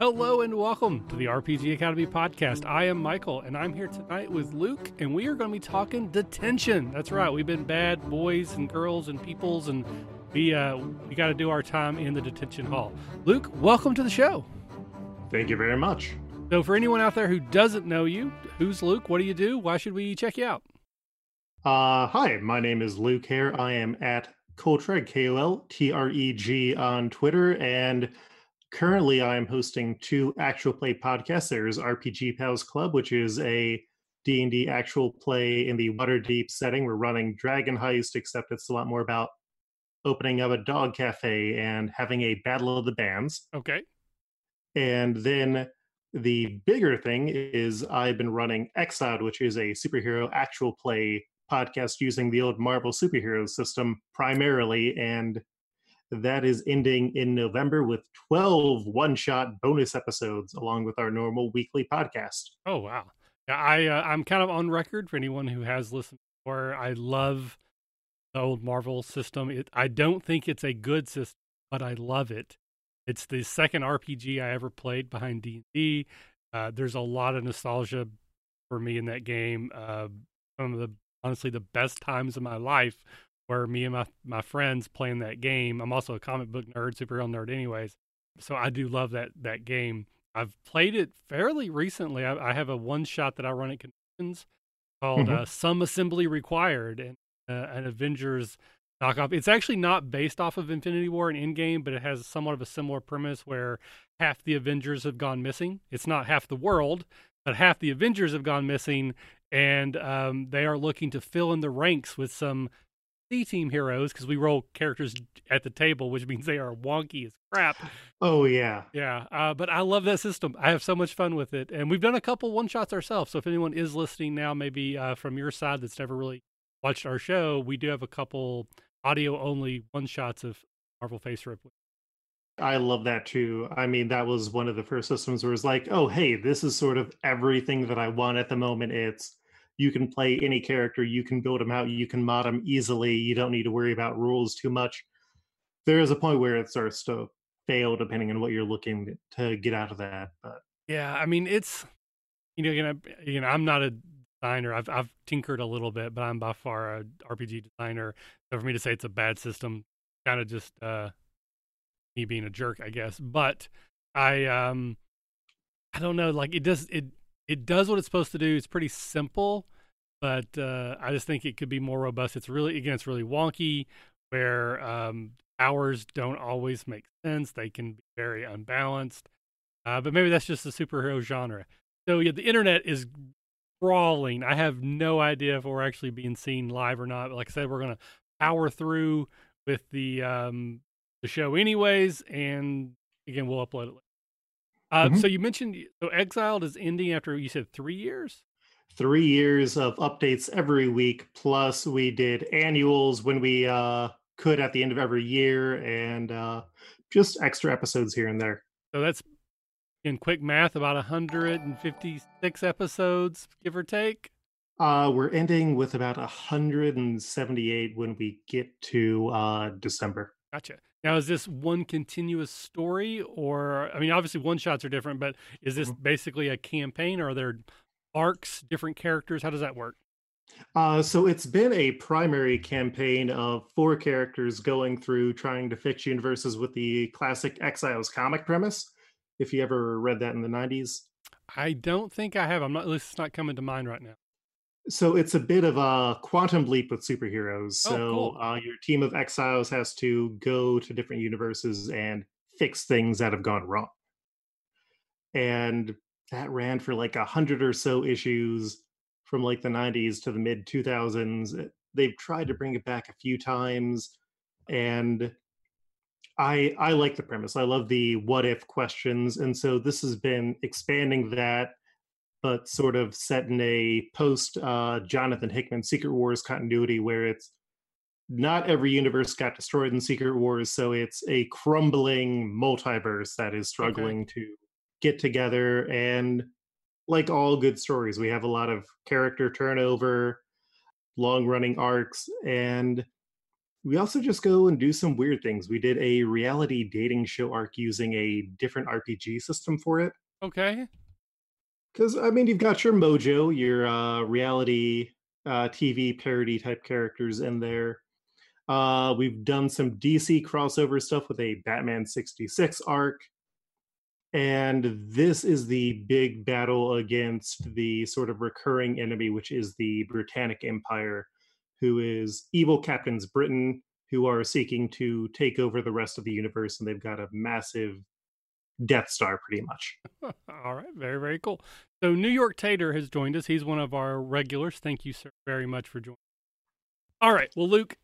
Hello and welcome to the RPG Academy podcast. I am Michael and I'm here tonight with Luke and we are going to be talking detention. That's right. We've been bad boys and girls and peoples and we uh we got to do our time in the detention hall. Luke, welcome to the show. Thank you very much. So for anyone out there who doesn't know you, who's Luke? What do you do? Why should we check you out? Uh hi, my name is Luke Herr. I am at Koltreg, K O L T R E G on Twitter and currently i'm hosting two actual play podcasts. There's rpg pals club which is a d&d actual play in the waterdeep setting. We're running dragon heist except it's a lot more about opening up a dog cafe and having a battle of the bands. Okay. and then the bigger thing is i've been running exiled which is a superhero actual play podcast using the old marvel superhero system primarily and that is ending in November with 12 one shot bonus episodes along with our normal weekly podcast. Oh wow. I uh, I'm kind of on record for anyone who has listened before. I love the old Marvel system. It, I don't think it's a good system, but I love it. It's the second RPG I ever played behind D&D. Uh, there's a lot of nostalgia for me in that game. Uh, some of the honestly the best times of my life where me and my my friends playing that game. I'm also a comic book nerd, superhero nerd, anyways. So I do love that that game. I've played it fairly recently. I, I have a one shot that I run at conventions called Mhm. uh, "Some Assembly Required" and uh, an Avengers knockoff. It's actually not based off of Infinity War and Endgame, but it has somewhat of a similar premise where half the Avengers have gone missing. It's not half the world, but half the Avengers have gone missing, and um, they are looking to fill in the ranks with some C team heroes because we roll characters at the table, which means they are wonky as crap. Oh, yeah. Yeah, uh, but I love that system. I have so much fun with it, and we've done a couple one shots ourselves. So if anyone is listening now, maybe uh, from your side that's never really watched our show, we do have a couple audio only one shots of Marvel FASERIP. I love that too. I mean, that was one of the first systems where it's like, oh, hey, this is sort of everything that I want at the moment. It's you can play any character, you can build them out, you can mod them easily. You don't need to worry about rules too much. There is a point where it starts to fail depending on what you're looking to get out of that. But Yeah, I mean it's you know, you know, you know, I'm not a designer. I've I've tinkered a little bit, but I'm by far a RPG designer. So for me to say it's a bad system, kind of just uh me being a jerk, I guess. But I um I don't know, like it does it it does what it's supposed to do. It's pretty simple, but uh I just think it could be more robust. It's really again it's really wonky where um hours don't always make sense. They can be very unbalanced. Uh, but maybe that's just the superhero genre. So yeah, the internet is crawling. I have no idea if we're actually being seen live or not. But like I said, we're gonna power through with the um the show anyways, and again we'll upload it. Later. Uh, Mhm. So you mentioned so Exiled is ending after you said three years. three years of updates every week, plus we did annuals when we uh, could at the end of every year, and uh, just extra episodes here and there. So that's in quick math about 156 episodes, give or take. Uh, we're ending with about 178 when we get to uh, December. Gotcha. Now, is this one continuous story, or I mean, obviously one shots are different, but is this basically a campaign, or are there arcs, different characters? How does that work? Uh, so it's been a primary campaign of four characters going through trying to fix universes with the classic Exiles comic premise. If you ever read that in the 90s, I don't think I have. I'm not. This is not coming to mind right now. So it's a bit of a quantum leap with superheroes. Oh, So cool. uh, your team of exiles has to go to different universes and fix things that have gone wrong. And that ran for like a hundred or so issues from like the 90s to the mid 2000s. They've tried to bring it back a few times, and I I like the premise. I love the what if questions, and so this has been expanding that but sort of set in a post uh, Jonathan Hickman Secret Wars continuity where it's not every universe got destroyed in Secret Wars, so it's a crumbling multiverse that is struggling to get together. And like all good stories, we have a lot of character turnover, long running arcs, and we also just go and do some weird things. We did a reality dating show arc using a different RPG system for it. Okay. Because I mean, you've got your Mojo, your uh, reality uh, TV parody type characters in there. Uh, we've done some DC crossover stuff with a Batman 66 arc. And this is the big battle against the sort of recurring enemy, which is the Britannic Empire, who is evil captains Britain who are seeking to take over the rest of the universe. And they've got a massive Death Star, pretty much. All right, very very cool. So New York Tater has joined us. He's one of our regulars. Thank you, sir, very much for joining. All right, well, Luke,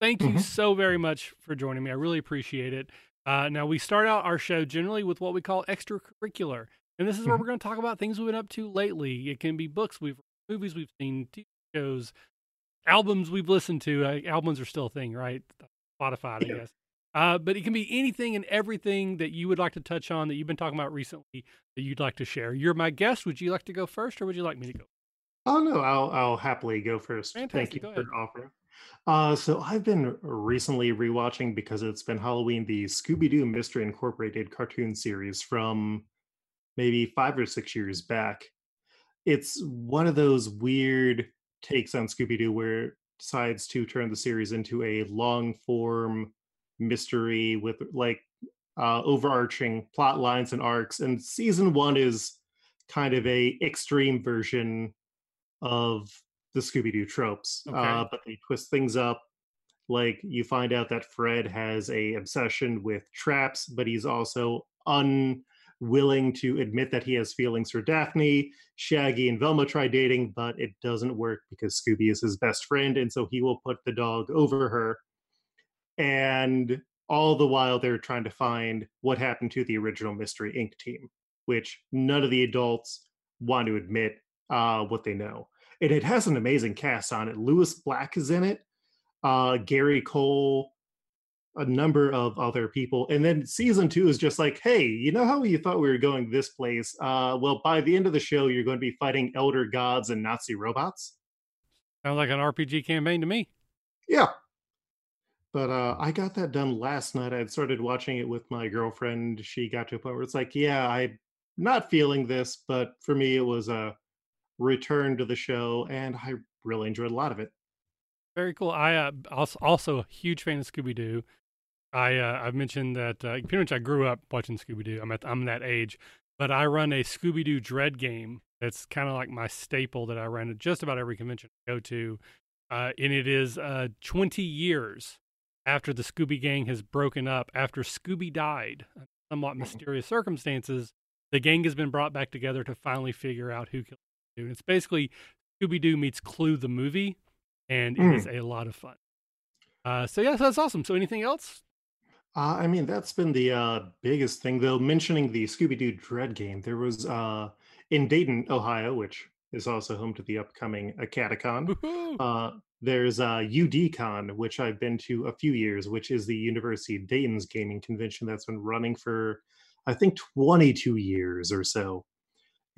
thank you mm-hmm. so very much for joining me. I really appreciate it. Uh, now we start out our show generally with what we call extracurricular, and this is where mm-hmm. we're going to talk about things we've been up to lately. It can be books we've movies we've seen, TV shows, albums we've listened to. Uh, albums are still a thing, right? Spotify, yeah. I guess. Uh, but it can be anything and everything that you would like to touch on that you've been talking about recently that you'd like to share. You're my guest. Would you like to go first, or would you like me to go? Oh no, I'll I'll happily go first. Fantastic. Thank you for offering. Uh, so I've been recently rewatching because it's been Halloween the Scooby Doo Mystery Incorporated cartoon series from maybe five or six years back. It's one of those weird takes on Scooby Doo where it decides to turn the series into a long form mystery with like uh, overarching plot lines and arcs. And season one is kind of a extreme version of the Scooby Doo tropes, okay. uh, but they twist things up. Like you find out that Fred has a obsession with traps, but he's also unwilling to admit that he has feelings for Daphne. Shaggy and Velma try dating, but it doesn't work because Scooby is his best friend, and so he will put the dog over her and all the while they're trying to find what happened to the original Mystery Inc. team, which none of the adults want to admit uh, what they know. And it has an amazing cast on it. Lewis Black is in it, uh, Gary Cole, a number of other people. And then season two is just like, hey, you know how you thought we were going this place? Uh, well, by the end of the show, you're going to be fighting elder gods and Nazi robots. Sounds like an RPG campaign to me. Yeah, but uh, I got that done last night. I had started watching it with my girlfriend. She got to a point where it's like, yeah, I'm not feeling this, but for me, it was a return to the show, and I really enjoyed a lot of it. Very cool. I uh, also also a huge fan of Scooby Doo. I uh, I've mentioned that uh, pretty much I grew up watching Scooby Doo. I'm at I'm that age, but I run a Scooby Doo Dread game. That's kind of like my staple that I run at just about every convention I go to, uh, and it is uh, 20 years after the Scooby Gang has broken up, after Scooby died, somewhat mm-hmm. mysterious circumstances, the gang has been brought back together to finally figure out who killed Scooby Doo. It's basically Scooby Doo meets Clue the movie, and mm. it is mm. a lot of fun. Uh, so yeah, that's awesome. So anything else? Uh, I mean, that's been the uh, biggest thing, though. Mentioning the Scooby Doo Dread game, there was uh, in Dayton, Ohio, which is also home to the upcoming Acadecon. Uh, there's uh, UDCon, which I've been to a few years, which is the University of Dayton's gaming convention that's been running for, I think, 22 years or so.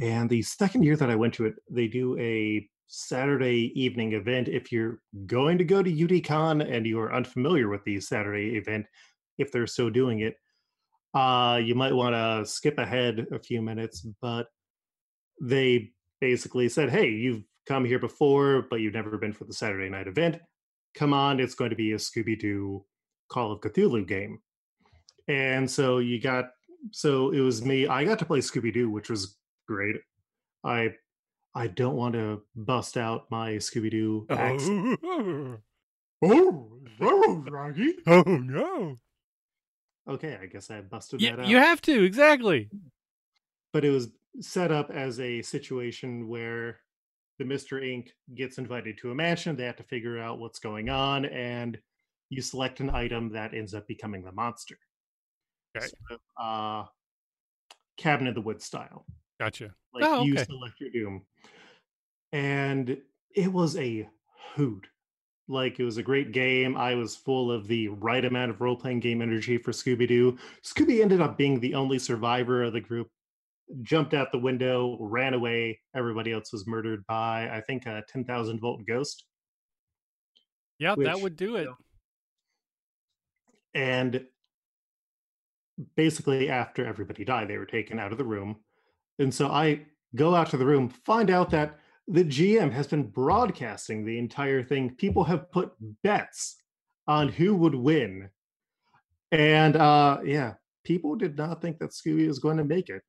And the second year that I went to it, they do a Saturday evening event. If you're going to go to UDCon and you are unfamiliar with the Saturday event, if they're still doing it, uh, you might want to skip ahead a few minutes. But they basically said, hey, you've come here before, but you've never been for the Saturday night event, come on, it's going to be a Scooby Doo Call of Cthulhu game. And so you got, so it was me. I got to play Scooby Doo, which was great. I, I don't want to bust out my Scooby Doo. Oh, oh, oh, Rocky. Oh no. Okay, I guess I busted that out. You have to exactly. But it was set up as a situation where the Mystery Inc. gets invited to a mansion. They have to figure out what's going on, and you select an item that ends up becoming the monster. Okay. So, uh, Cabin in the Woods style. Gotcha. Like oh, okay. you select your doom. And it was a hoot. Like it was a great game. I was full of the right amount of role playing game energy for Scooby Doo. Scooby ended up being the only survivor of the group jumped out the window, ran away. Everybody else was murdered by, I think, a 10,000 volt ghost. Yeah, which, that would do it. And basically after everybody died, they were taken out of the room. And so I go out to the room, find out that the GM has been broadcasting the entire thing. People have put bets on who would win. And uh yeah, people did not think that Scooby was going to make it.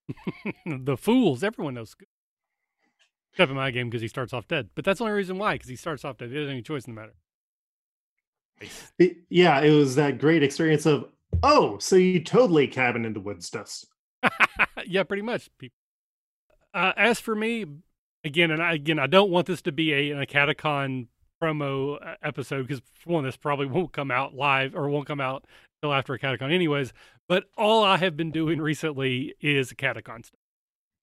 the fools, everyone knows Scooby. Except in my game because he starts off dead. But that's the only reason why, because he starts off dead. He doesn't have any choice in the matter. It, yeah, it was that great experience of, oh, so you totally cabin in the woods dust. yeah, pretty much. Uh, as for me, again, and I, again, I don't want this to be a, AcadeCon promo uh, episode because for one, this probably won't come out live or won't come out until after AcadeCon, anyways. But all I have been doing recently is AcadeCon stuff.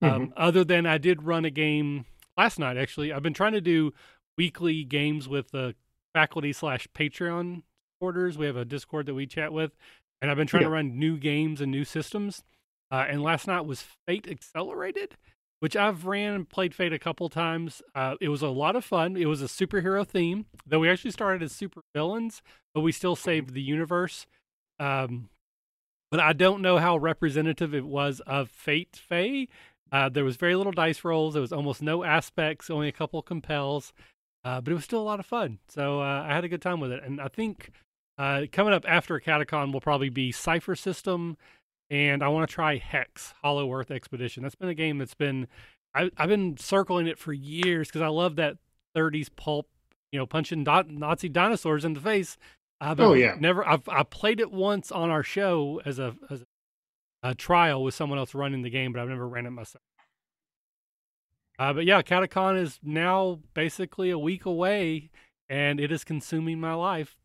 Um, mm-hmm. Um, other than I did run a game last night. Actually, I've been trying to do weekly games with the faculty slash Patreon supporters. We have a Discord that we chat with, and I've been trying yeah. to run new games and new systems. Uh, and last night was Fate Accelerated, which I've ran and played Fate a couple times. Uh, it was a lot of fun. It was a superhero theme, though we actually started as super villains, but we still saved the universe. Um, but I don't know how representative it was of Fate Fae. Uh, there was very little dice rolls. There was almost no aspects, only a couple compels, uh, but it was still a lot of fun. So uh, I had a good time with it. And I think uh, coming up after AcadeCon will probably be Cypher System, and I want to try Hex Hollow Earth Expedition. That's been a game that's been I, have been circling it for years because I love that 30s pulp, you know, punching Nazi dinosaurs in the face. I've oh yeah, never. I've I played it once on our show as a as a trial with someone else running the game, but I've never ran it myself. Uh, but yeah, AcadeCon is now basically a week away, and it is consuming my life.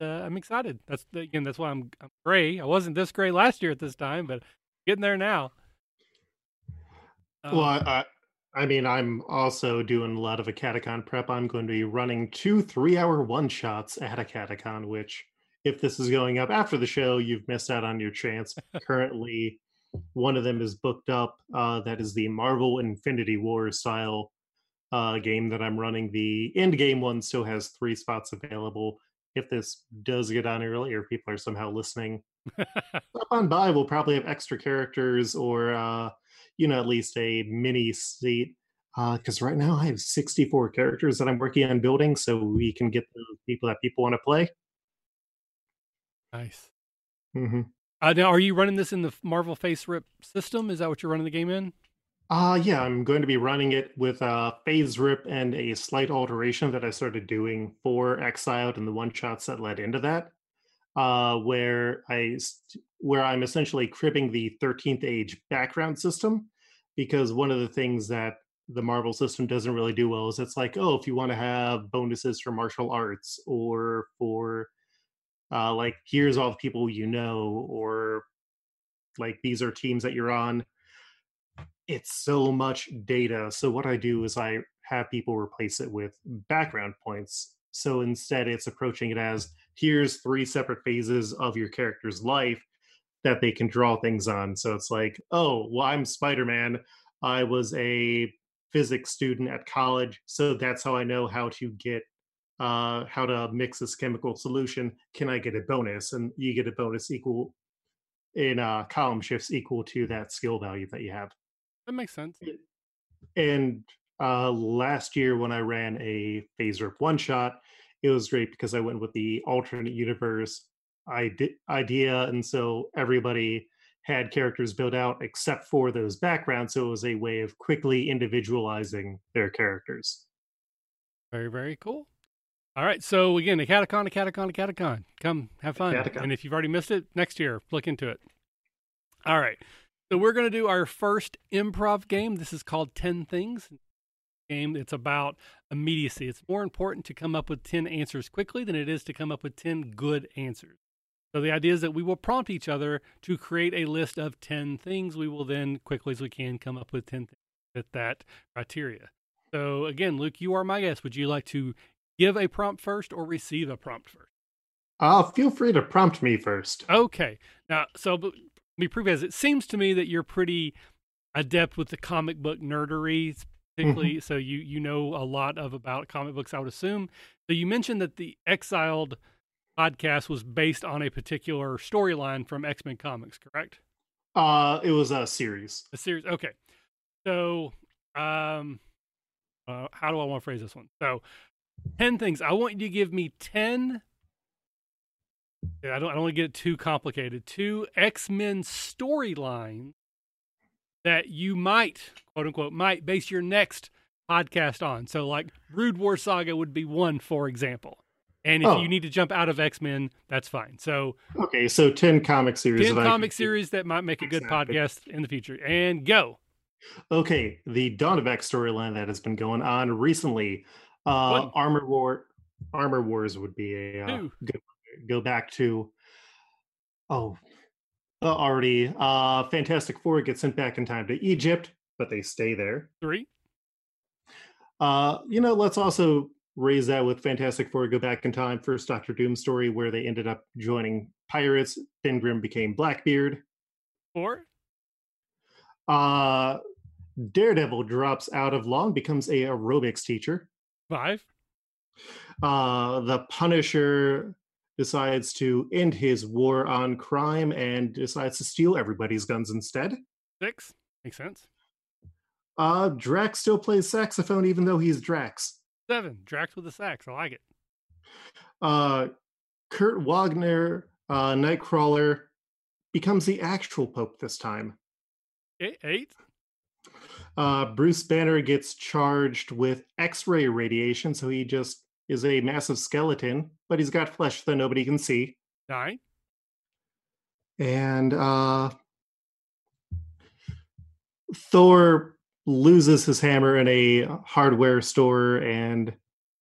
Uh, I'm excited. That's again, that's why I'm, I'm gray. I wasn't this gray last year at this time, but getting there now. Um, well, I, I mean, I'm also doing a lot of AcadeCon prep. I'm going to be running two three-hour one-shots at AcadeCon, which if this is going up after the show, you've missed out on your chance. Currently, one of them is booked up. Uh, that is the Marvel Infinity War style uh, game that I'm running. The end game one still has three spots available. If this does get on earlier, people are somehow listening. up on by, we'll probably have extra characters or, uh, you know, at least a mini seat. Because uh, right now I have 64 characters that I'm working on building, so we can get the people that people want to play. Nice. Mm-hmm. Uh, now, are you running this in the Marvel FASERIP system? Is that what you're running the game in? Uh, yeah, I'm going to be running it with a FASERIP and a slight alteration that I started doing for Exiled and the one shots that led into that, uh, where I where I'm essentially cribbing the 13th Age background system, because one of the things that the Marvel system doesn't really do well is it's like, oh, if you want to have bonuses for martial arts or for uh, like here's all the people you know or like these are teams that you're on. It's so much data. So what i do is i have people replace it with background points so instead it's approaching it as here's three separate phases of your character's life that they can draw things on so it's like oh well i'm spider-man i was a physics student at college so that's how i know how to get uh, how to mix this chemical solution. Can I get a bonus? And you get a bonus equal in uh, column shifts equal to that skill value that you have. That makes sense. And uh, last year when I ran a FASERIP one shot, it was great because I went with the alternate universe idea, and so everybody had characters built out except for those backgrounds. So it was a way of quickly individualizing their characters. Very, very cool. All right. So again, AcadeCon, a catacon, AcadeCon. Come have fun. AcadeCon. And if you've already missed it, next year, look into it. All right. So we're going to do our first improv game. This is called 10 Things. Game. It's about immediacy. It's more important to come up with 10 answers quickly than it is to come up with 10 good answers. So the idea is that we will prompt each other to create a list of 10 things. We will then, quickly as we can, come up with 10 things with that criteria. So again, Luke, you are my guest. Would you like to give a prompt first or receive a prompt first? Uh, feel free to prompt me first. Okay. Now, so let me prove as it seems to me that you're pretty adept with the comic book nerdery, particularly. Mm-hmm. So you you know a lot of about comic books, I would assume. So you mentioned that the Exiled podcast was based on a particular storyline from X Men comics, correct? Uh, it was a series. A series. Okay. So, um, uh, how do I want to phrase this one? So, ten things. I want you to give me ten. I don't. I don't want to get it too complicated. Two X Men storylines that you might, quote unquote, might base your next podcast on. So, like Brood War Saga would be one, for example. And if Oh. you need to jump out of X Men, that's fine. So, Okay, so ten comic series. ten that I comic could- series that might make a good Exactly. podcast in the future. And go. Okay, the Dawn of X storyline that has been going on recently. Uh. Armor War, Armor Wars would be a uh, Two. go, back to. Oh, already. Uh, Fantastic Four gets sent back in time to Egypt, but they stay there. Three. Uh, you know, let's also raise that with Fantastic Four go back in time. First Doctor Doom story where they ended up joining pirates. Ben Grimm became Blackbeard. Four. Uh, Daredevil drops out of law and becomes a aerobics teacher. Five. Uh, the Punisher decides to end his war on crime and decides to steal everybody's guns instead. Six. Makes sense. Uh, Drax still plays saxophone even though he's Drax. Seven. Drax with a sax. I like it. Uh, Kurt Wagner, uh, Nightcrawler, becomes the actual Pope this time. Eight. Uh, Bruce Banner gets charged with X ray radiation, so he just is a massive skeleton, but he's got flesh that nobody can see. Nine. And uh, Thor loses his hammer in a hardware store and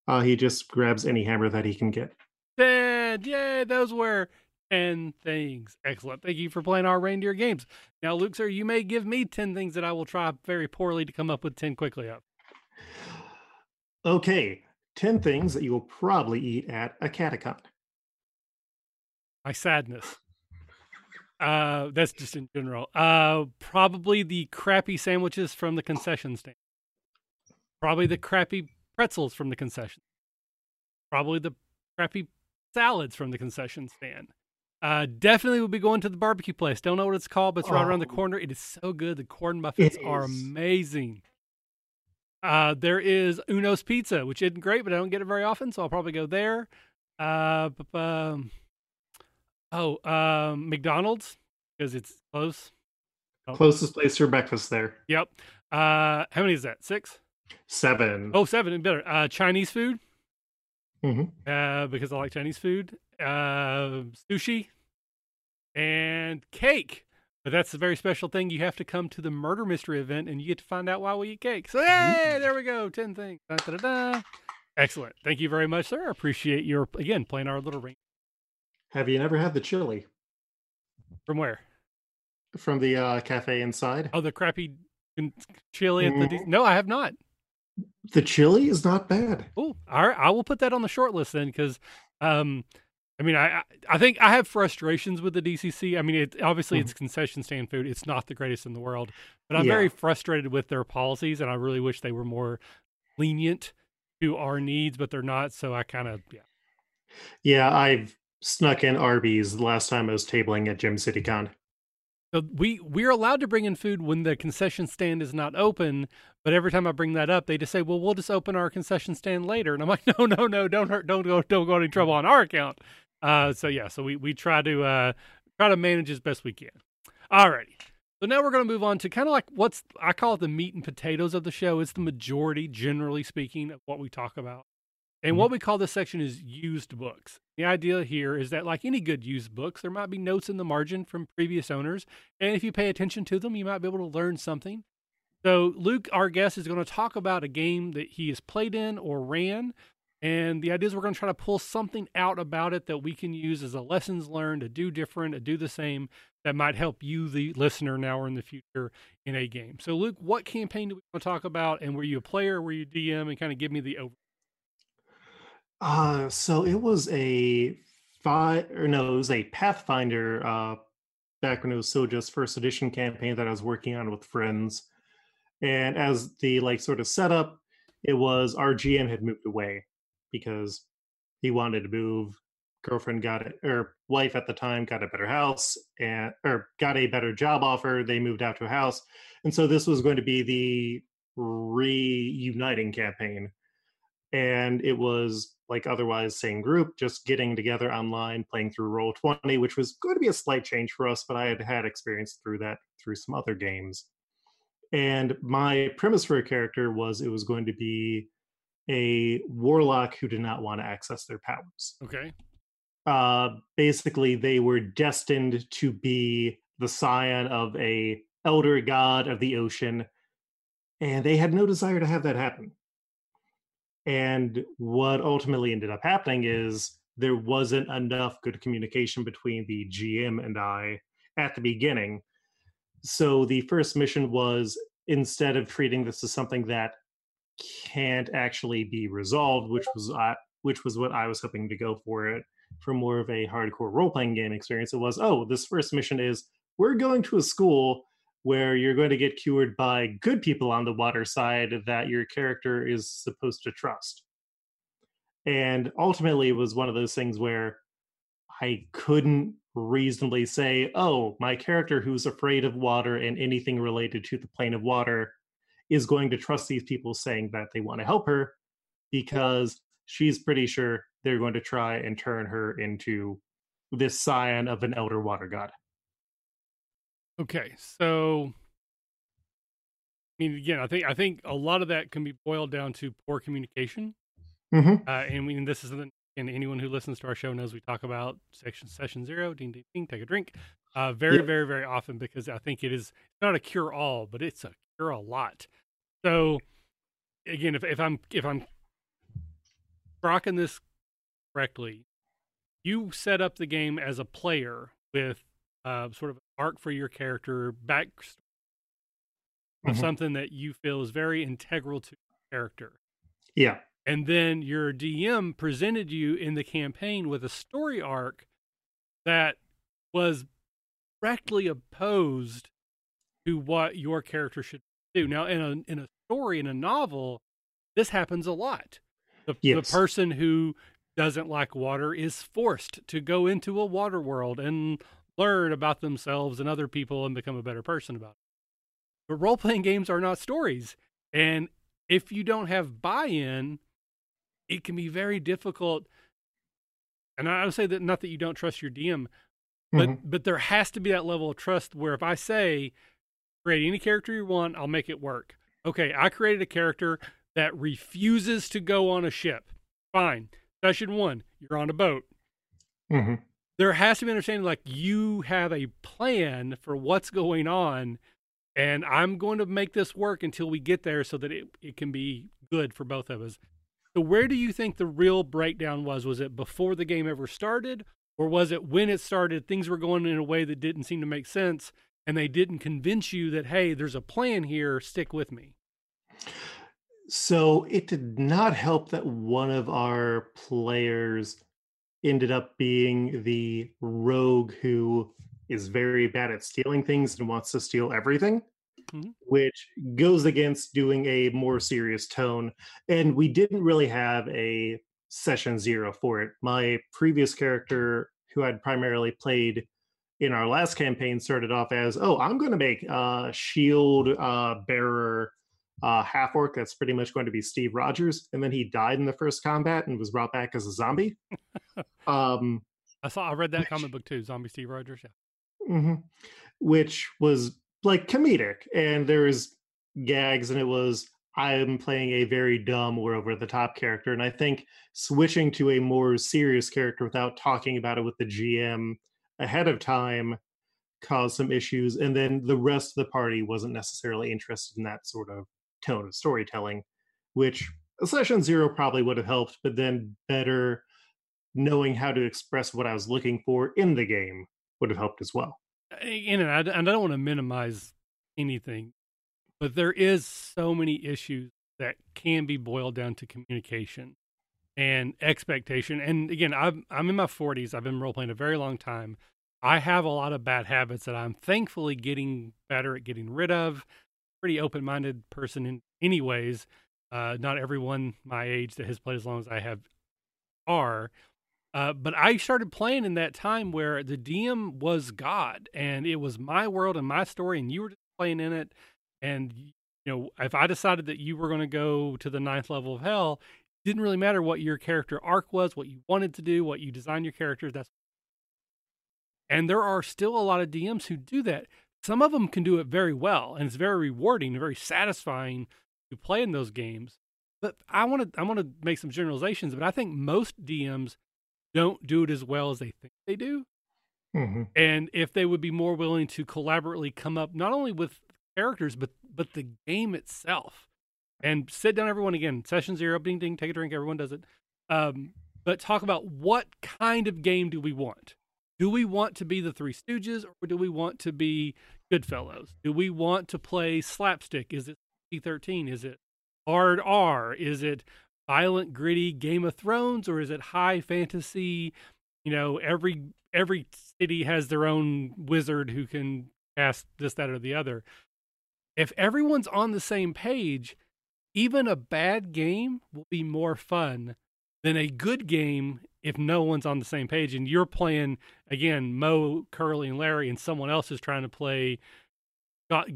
uh, he just grabs any hammer that he can get. Ten. Yay. Those were 10 things. Excellent. Thank you for playing our reindeer games. Now, Luke, sir, you may give me 10 things that I will try very poorly to come up with 10 quickly of. Okay, 10 things that you will probably eat at AcadeCon. My sadness. Uh, that's just in general. Uh, probably the crappy sandwiches from the concession stand. Probably the crappy pretzels from the concession. Probably the crappy salads from the concession stand. Uh, definitely will be going to the barbecue place. Don't know what it's called, but it's right around the Oh. corner. It is so good. The corn muffins are amazing. Uh, there is Uno's Pizza, which isn't great, but I don't get it very often, so I'll probably go there. Uh, bu- bu- um, oh, um, McDonald's because it's close. Oh. Closest place for breakfast there. Yep. Uh, how many is that? Six? Seven. Oh, seven and better. Uh, Chinese food. Mhm. Uh, because I like Chinese food. Uh, sushi and cake. But that's a very special thing. You have to come to the murder mystery event, and you get to find out why we eat cake. So, hey, there we go. Ten things. Da, da, da, da. Excellent. Thank you very much, sir. I appreciate your again playing our little ring. Have you never had the chili From where? from the uh, cafe inside? Oh, the crappy chili at the. Mhm. No, I have not. The chili is not bad. Oh, all right. I will put that on the short list then, because, um, I mean, I I- think I have frustrations with the DCC. I mean, it obviously mm-hmm. it's concession stand food. It's not the greatest in the world, but I'm Yeah. very frustrated with their policies, and I really wish they were more lenient to our needs, but they're not. So I kind of yeah. Yeah, I've snuck in Arby's the last time I was tabling at Gem City Con. So we we're allowed to bring in food when the concession stand is not open, but every time I bring that up, they just say, "Well, we'll just open our concession stand later," and I'm like, "No, no, no! Don't hurt! Don't go! Don't go any trouble mm-hmm. on our account." Uh, so yeah, so we we try to uh, try to manage as best we can. Alrighty. So now we're going to move on to kind of like what's I call it the meat and potatoes of the show. It's the majority, generally speaking, of what we talk about. And what we call this section is used books. The idea here is that, like any good used books, there might be notes in the margin from previous owners. And if you pay attention to them, you might be able to learn something. So, Luke, our guest, is going to talk about a game that he has played in or ran. And the idea is we're going to try to pull something out about it that we can use as a lessons learned, to do different, to do the same, that might help you, the listener, now or in the future in a game. So, Luke, what campaign do we want to talk about? And were you a player? Were you DM? And kind of give me the over. Uh, so it was a five or no, it was a Pathfinder uh back when it was Soja's first edition campaign that I was working on with friends. And as the like sort of setup, it was our GM had moved away because he wanted to move girlfriend got it or wife at the time got a better house and or got a better job offer they moved out to a house and so this was going to be the reuniting campaign. And it was like otherwise same group just getting together online playing through Roll20 which was going to be a slight change for us but i had had experience through that through some other games. And my premise for a character was it was going to be a warlock who did not want to access their powers. Okay. uh, basically they were destined to be the scion of a elder god of the ocean and they had no desire to have that happen. And what ultimately ended up happening is there wasn't enough good communication between the gm and i at the beginning. So the first mission was instead of treating this as something that can't actually be resolved which was uh, which was what i was hoping to go for it for more of a hardcore role playing game experience. It was, oh, this first mission is we're going to a school where you're going to get cured by good people on the water side that your character is supposed to trust. And ultimately, it was one of those things where I couldn't reasonably say, oh, my character who's afraid of water and anything related to the plane of water is going to trust these people saying that they want to help her because she's pretty sure they're going to try and turn her into this scion of an elder water god. Okay. So I mean again, I think I think a lot of that can be boiled down to poor communication. Mm-hmm. Uh, and I mean this is and anyone who listens to our show knows we talk about section session zero, ding ding ding, take a drink. Uh, very, Yep. very, very often because I think it is not a cure all, but it's a cure a lot. So again, if, if I'm if I'm rocking this correctly, you set up the game as a player with uh, sort of an arc for your character, back of Mhm. something that you feel is very integral to your character. Yeah. And then your DM presented you in the campaign with a story arc that was directly opposed to what your character should do. Now, in a in a story in a novel, this happens a lot. The, Yes. the person who doesn't like water is forced to go into a water world and learn about themselves and other people and become a better person about it. But role playing games are not stories. And if you don't have buy in, it can be very difficult. And I would say that not that you don't trust your DM, but Mhm. but there has to be that level of trust where if I say create any character you want, I'll make it work. Okay, I created a character that refuses to go on a ship. Fine. Session one, you're on a boat. Mhm. There has to be an understanding like you have a plan for what's going on, and I'm going to make this work until we get there so that it, it can be good for both of us. So where do you think the real breakdown was? Was it before the game ever started? Or was it when it started, things were going in a way that didn't seem to make sense and they didn't convince you that, hey, there's a plan here, stick with me? So it did not help that one of our players ended up being the rogue who is very bad at stealing things and wants to steal everything, Mhm. which goes against doing a more serious tone. And we didn't really have a session zero for it. My previous character, who I'd primarily played in our last campaign, started off as, "Oh, I'm going to make a shield uh, bearer." uh, half orc that's pretty much going to be Steve Rogers, and then he died in the first combat and was brought back as a zombie. um, I saw, I read that comic book too, Zombie Steve Rogers. Yeah. mhm. Which was like comedic, and there was gags, and it was I'm playing a very dumb or over the top character, and I think switching to a more serious character without talking about it with the GM ahead of time caused some issues, and then the rest of the party wasn't necessarily interested in that sort of tone of storytelling, which session zero probably would have helped, but then better knowing how to express what I was looking for in the game would have helped as well. Uh, and I, and I don't want to minimize anything, but there is so many issues that can be boiled down to communication and expectation. And again, I'm I'm in my 40s. I've been role playing a very long time. I have a lot of bad habits that I'm thankfully getting better at getting rid of. Pretty open minded person in anyways. Uh, not everyone my age that has played as long as I have are. Uh, but I started playing in that time where the DM was God and it was my world and my story, and you were playing in it. And, you know, if I decided that you were going to go to the ninth level of hell, didn't really matter what your character arc was, what you wanted to do, what you designed your characters. That's and there are still a lot of DMs who do that. Some of them can do it very well, and it's very rewarding and very satisfying to play in those games. But I want to I want to make some generalizations, but I think most DMs don't do it as well as they think they do. Mm-hmm. And if they would be more willing to collaboratively come up not only with characters but but the game itself, and sit down everyone again, session zero, ding ding, take a drink, everyone does it. Um, but talk about what kind of game do we want? Do we want to be the Three Stooges or do we want to be Goodfellas? Do we want to play slapstick? Is it C13? Is it hard R? Is it violent, gritty Game of Thrones, or is it high fantasy? You know, every every city has their own wizard who can cast this, that, or the other. If everyone's on the same page, even a bad game will be more fun than a good game if no one's on the same page and you're playing again Moe, Curly, and Larry, and someone else is trying to play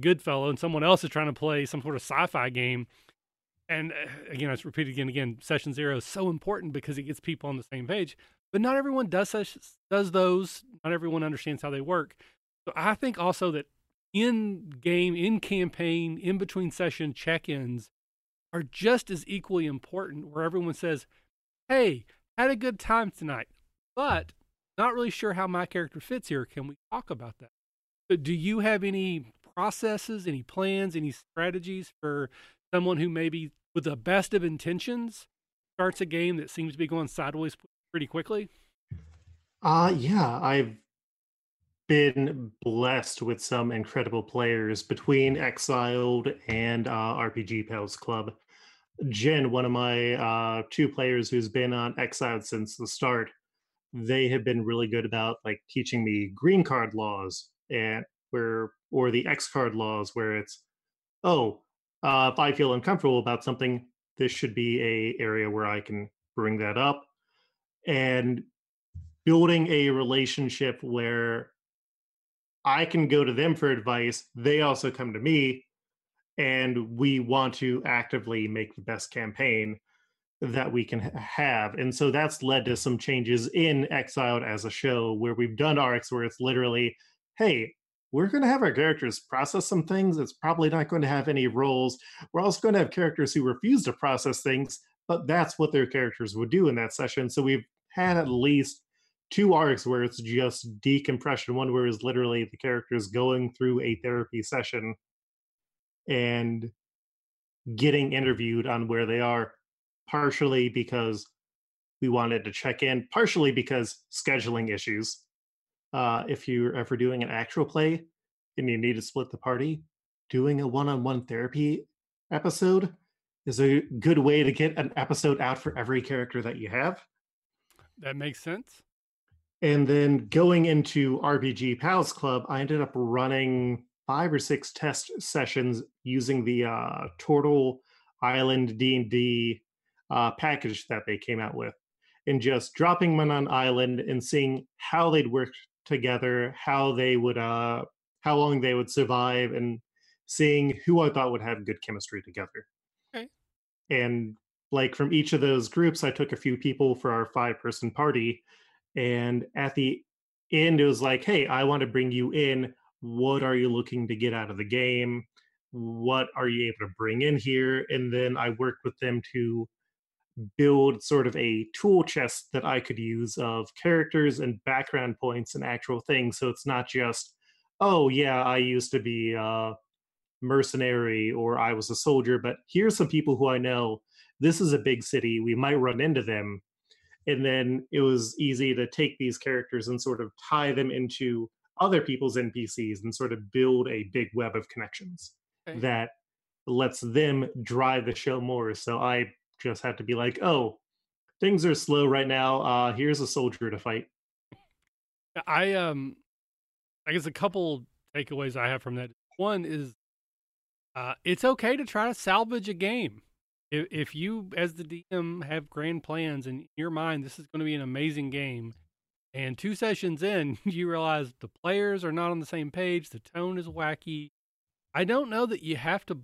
Goodfellow, and someone else is trying to play some sort of sci-fi game and uh, again, I repeat again, again, session zero is so important because it gets people on the same page. But not everyone does such, does those. Not everyone understands how they work. So I think also that in game, in campaign, in between session check-ins are just as equally important. Where everyone says, "Hey, had a good time tonight, but not really sure how my character fits here. Can we talk about that?" But do you have any processes, any plans, any strategies for someone who maybe with the best of intentions starts a game that seems to be going sideways pretty quickly? Uh yeah, I've been blessed with some incredible players between Exiled and uh, RPG Pals Club. Jen, one of my uh, two players who's been on Exiled since the start, they have been really good about like teaching me green card laws and where or the X card laws where it's oh uh, if I feel uncomfortable about something, this should be a area where I can bring that up, and building a relationship where I can go to them for advice. They also come to me, and we want to actively make the best campaign that we can have. And so that's led to some changes in Exiled as a show where we've done arcs where it's literally, hey, we're going to have our characters process some things. It's probably not going to have any roles. We're also going to have characters who refuse to process things, but that's what their characters would do in that session. So we've had at least two arcs where it's just decompression. One where is literally the characters going through a therapy session and getting interviewed on where they are, partially because we wanted to check in, partially because scheduling issues uh, if you're ever doing an actual play and you need to split the party, doing a one-on-one therapy episode is a good way to get an episode out for every character that you have. That makes sense. And then going into RPG Pals Club, I ended up running five or six test sessions using the uh, Turtle Island D&D uh, package that they came out with and just dropping them on island and seeing how they'd work together, how they would uh how long they would survive and seeing who I thought would have good chemistry together. Okay. And like from each of those groups, I took a few people for our five person party. And at the end, it was like, hey, I want to bring you in. What are you looking to get out of the game? What are you able to bring in here? And then I worked with them to build sort of a tool chest that I could use of characters and background points and actual things. So it's not just, oh yeah, I used to be a mercenary or I was a soldier, but here's some people who I know. This is a big city. We might run into them. And then it was easy to take these characters and sort of tie them into other people's NPCs and sort of build a big web of connections okay. that lets them drive the show more. So I just had to be like, oh, things are slow right now. Uh, here's a soldier to fight. I um, I guess a couple takeaways I have from that. One is, uh, it's okay to try to salvage a game. if, if you, as the DM, have grand plans in your mind, this is going to be an amazing game, and two sessions in, you realize the players are not on the same page, the tone is wacky. I don't know that you have to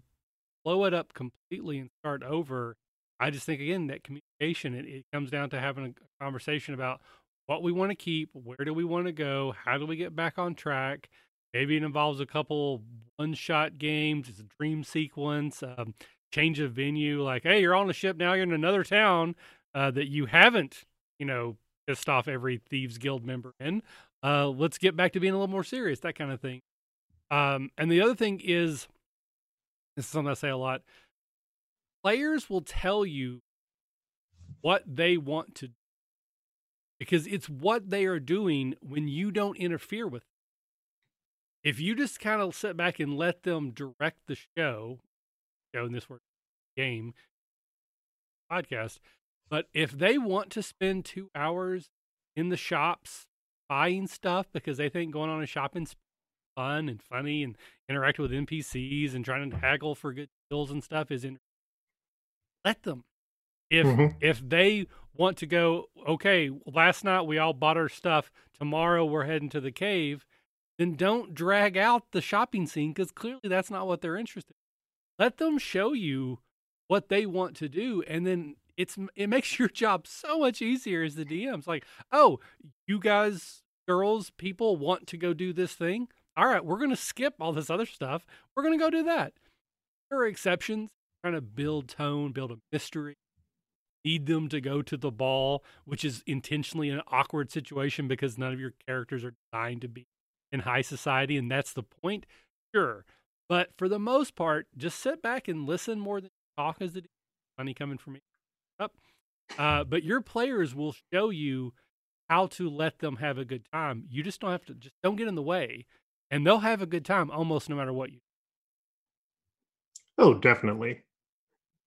blow it up completely and start over. I just think again that communication it, it comes down to having a conversation about what we want to keep, where do we want to go, how do we get back on track. Maybe it involves a couple one-shot games. It's a dream sequence, um, change of venue. Like, hey, you're on a ship now. You're in another town uh, that you haven't, you know, pissed off every thieves guild member in. Uh, let's get back to being a little more serious. That kind of thing. Um, and the other thing is, this is something I say a lot. Players will tell you what they want to do because it's what they are doing when you don't interfere with them. If you just kind of sit back and let them direct the show, show in this work game podcast, but if they want to spend two hours in the shops buying stuff because they think going on a shopping spree fun and funny and interacting with NPCs and trying to haggle for good deals and stuff is in let them. If mm-hmm. if they want to go, okay, last night we all bought our stuff, tomorrow we're heading to the cave, then don't drag out the shopping scene because clearly that's not what they're interested in. Let them show you what they want to do and then it's it makes your job so much easier as the DMs. Like, oh, you guys, girls, people want to go do this thing. All right, we're gonna skip all this other stuff. We're gonna go do that. There are exceptions. Trying to build tone, build a mystery. Need them to go to the ball, which is intentionally an awkward situation because none of your characters are designed to be in high society, and that's the point. Sure, but for the most part, just sit back and listen more than talk. As the money coming from me up. Uh, but your players will show you how to let them have a good time. You just don't have to just don't get in the way, and they'll have a good time almost no matter what you. Oh, definitely.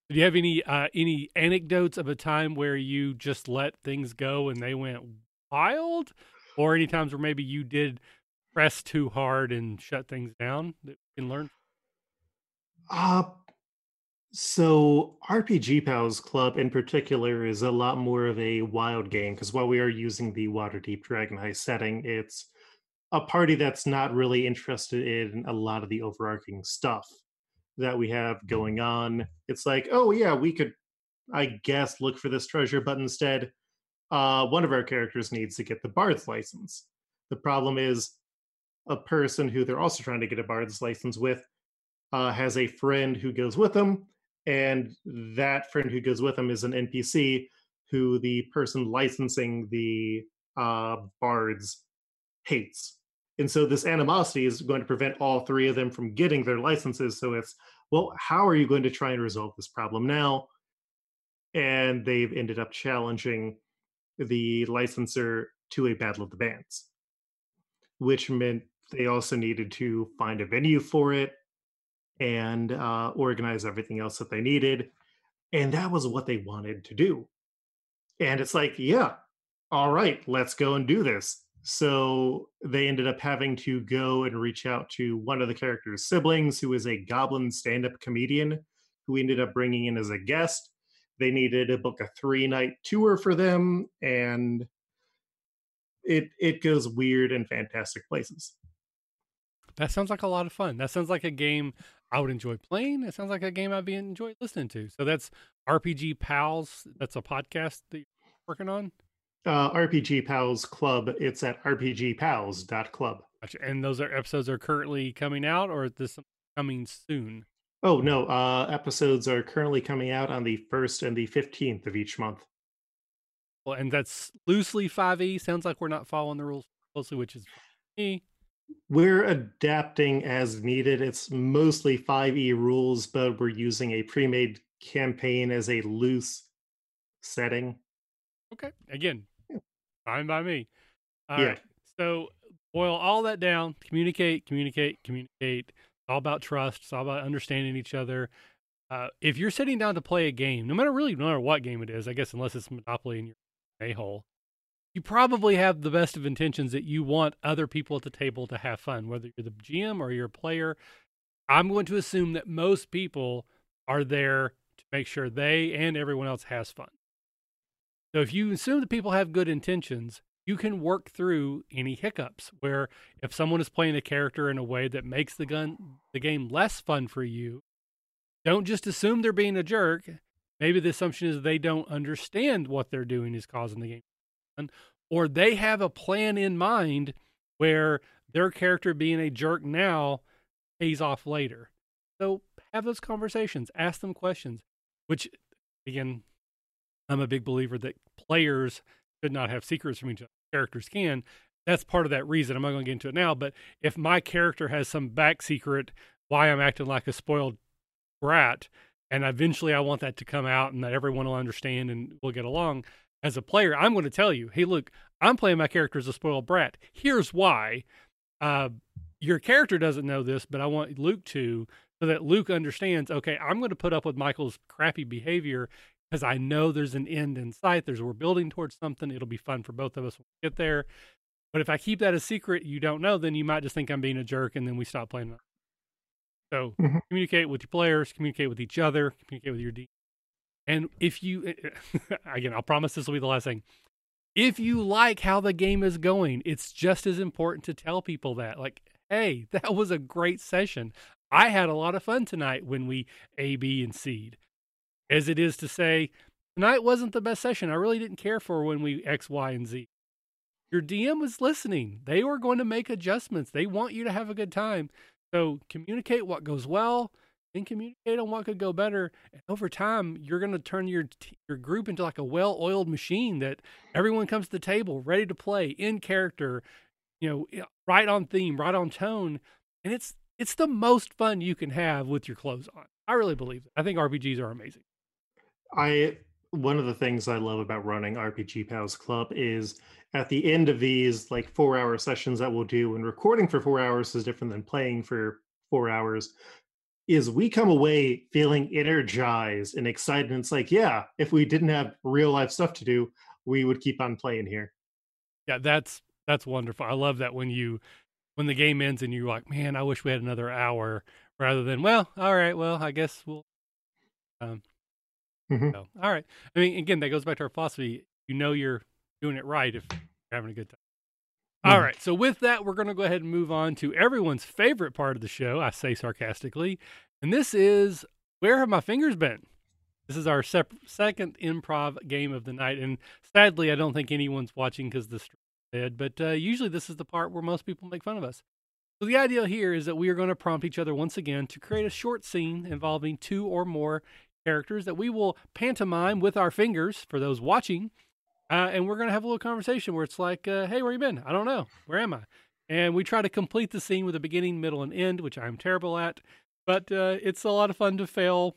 Do you have any uh, any anecdotes of a time where you just let things go and they went wild, or any times where maybe you did press too hard and shut things down that you can learn? Uh so RPG Pals Club in particular is a lot more of a wild game because while we are using the Waterdeep Dragon Heist setting, it's a party that's not really interested in a lot of the overarching stuff that we have going on. It's like, oh yeah, we could, I guess, look for this treasure, but instead, uh, one of our characters needs to get the Bard's license. The problem is, a person who they're also trying to get a Bard's license with uh, has a friend who goes with them and that friend who goes with him is an npc who the person licensing the uh, bards hates. And so this animosity is going to prevent all three of them from getting their licenses. So it's well how are you going to try and resolve this problem now? And they've ended up challenging the licensor to a battle of the bands which meant they also needed to find a venue for it and uh, organize everything else that they needed. And that was what they wanted to do. And it's like, yeah, all right, let's go and do this. So they ended up having to go and reach out to one of the character's siblings, who is a goblin stand up comedian, who ended up bringing in as a guest. They needed to book a three night tour for them, and it it goes weird and fantastic places. That sounds like a lot of fun. That sounds like a game I would enjoy playing. It sounds like a game I'd be enjoy listening to. So that's RPG Pals. That's a podcast that you're working on. Uh, RPG Pals Club. It's at rpgpals.club. Gotcha. And those are episodes are currently coming out, or is this coming soon? Oh no, uh, episodes are currently coming out on the first and the fifteenth of each month. Well, and that's loosely five E. Sounds like we're not following the rules closely, which is me we're adapting as needed. It's mostly 5e rules, but we're using a pre-made campaign as a loose setting. Okay. Again, yeah. fine by me. All yeah. Right. So boil all that down, communicate, communicate, communicate. It's all about trust. It's all about understanding each other. Uh, if you're sitting down to play a game, no matter really no matter what game it is, I guess unless it's Monopoly and you're a hole, you probably have the best of intentions that you want other people at the table to have fun, whether you're the GM or you're a player. I'm going to assume that most people are there to make sure they and everyone else has fun. So if you assume that people have good intentions, you can work through any hiccups where if someone is playing a character in a way that makes the gun the game less fun for you, don't just assume they're being a jerk. Maybe the assumption is they don't understand what they're doing is causing the game or they have a plan in mind where their character being a jerk now pays off later. So have those conversations, ask them questions, which again, I'm a big believer that players should not have secrets from each other. Characters can. That's part of that reason. I'm not going to get into it now, but if my character has some back secret why I'm acting like a spoiled brat, and eventually I want that to come out and that everyone will understand and we'll get along. As a player, I'm going to tell you, hey, look, I'm playing my character as a spoiled brat. Here's why. Uh, your character doesn't know this, but I want Luke to, so that Luke understands. Okay, I'm going to put up with Michael's crappy behavior because I know there's an end in sight. There's we're building towards something. It'll be fun for both of us when we get there. But if I keep that a secret, you don't know, then you might just think I'm being a jerk, and then we stop playing. So mm-hmm. communicate with your players, communicate with each other, communicate with your D. And if you, again, I'll promise this will be the last thing. If you like how the game is going, it's just as important to tell people that. Like, hey, that was a great session. I had a lot of fun tonight when we A, B, and seed as it is to say, tonight wasn't the best session. I really didn't care for when we X, Y, and Z. Your DM was listening. They were going to make adjustments. They want you to have a good time. So communicate what goes well and communicate on what could go better. And over time, you're going to turn your your group into like a well-oiled machine that everyone comes to the table ready to play in character, you know, right on theme, right on tone, and it's it's the most fun you can have with your clothes on. I really believe it. I think RPGs are amazing. I one of the things I love about running RPG Pals Club is at the end of these like four hour sessions that we'll do, and recording for four hours is different than playing for four hours. Is we come away feeling energized and excited. And it's like, yeah, if we didn't have real life stuff to do, we would keep on playing here. Yeah, that's that's wonderful. I love that when you when the game ends and you're like, man, I wish we had another hour, rather than, well, all right, well, I guess we'll um, Mm-hmm. So, all right. I mean, again, that goes back to our philosophy. You know, you're doing it right if you're having a good time. All right. So, with that, we're going to go ahead and move on to everyone's favorite part of the show. I say sarcastically, and this is where have my fingers been? This is our sep- second improv game of the night, and sadly, I don't think anyone's watching because the stream dead. But uh, usually, this is the part where most people make fun of us. So the idea here is that we are going to prompt each other once again to create a short scene involving two or more characters that we will pantomime with our fingers for those watching. Uh, and we're going to have a little conversation where it's like, uh, hey, where you been? I don't know. Where am I? And we try to complete the scene with a beginning, middle, and end, which I'm terrible at. But uh, it's a lot of fun to fail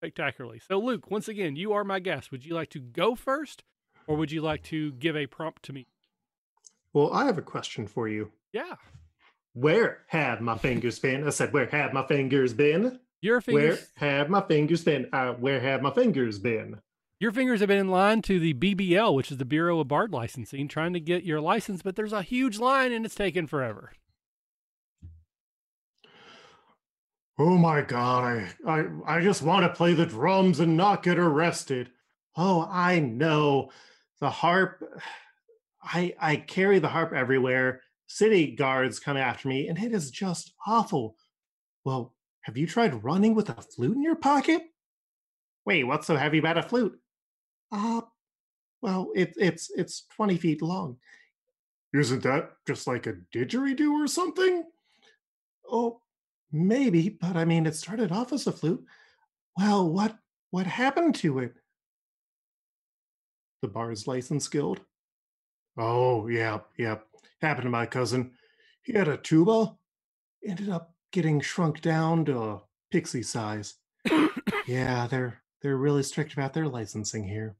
spectacularly. So, Luke, once again, you are my guest. Would you like to go first, or would you like to give a prompt to me? Well, I have a question for you. Yeah. Where have my fingers been? I said, Where have my fingers been? Your fingers. Where have my fingers been? Uh, where have my fingers been? Your fingers have been in line to the BBL, which is the Bureau of Bard Licensing, trying to get your license, but there's a huge line and it's taken forever. Oh my god, I, I I just want to play the drums and not get arrested. Oh, I know. The harp I I carry the harp everywhere. City guards come after me and it is just awful. Well, have you tried running with a flute in your pocket? Wait, what's so heavy about a flute? Uh, well, it, it's it's 20 feet long. Isn't that just like a didgeridoo or something? Oh, maybe, but I mean, it started off as a flute. Well, what what happened to it? The Bard's License Guild. Oh, yeah, yeah. Happened to my cousin. He had a tuba, ended up getting shrunk down to a pixie size. yeah, they're they're really strict about their licensing here.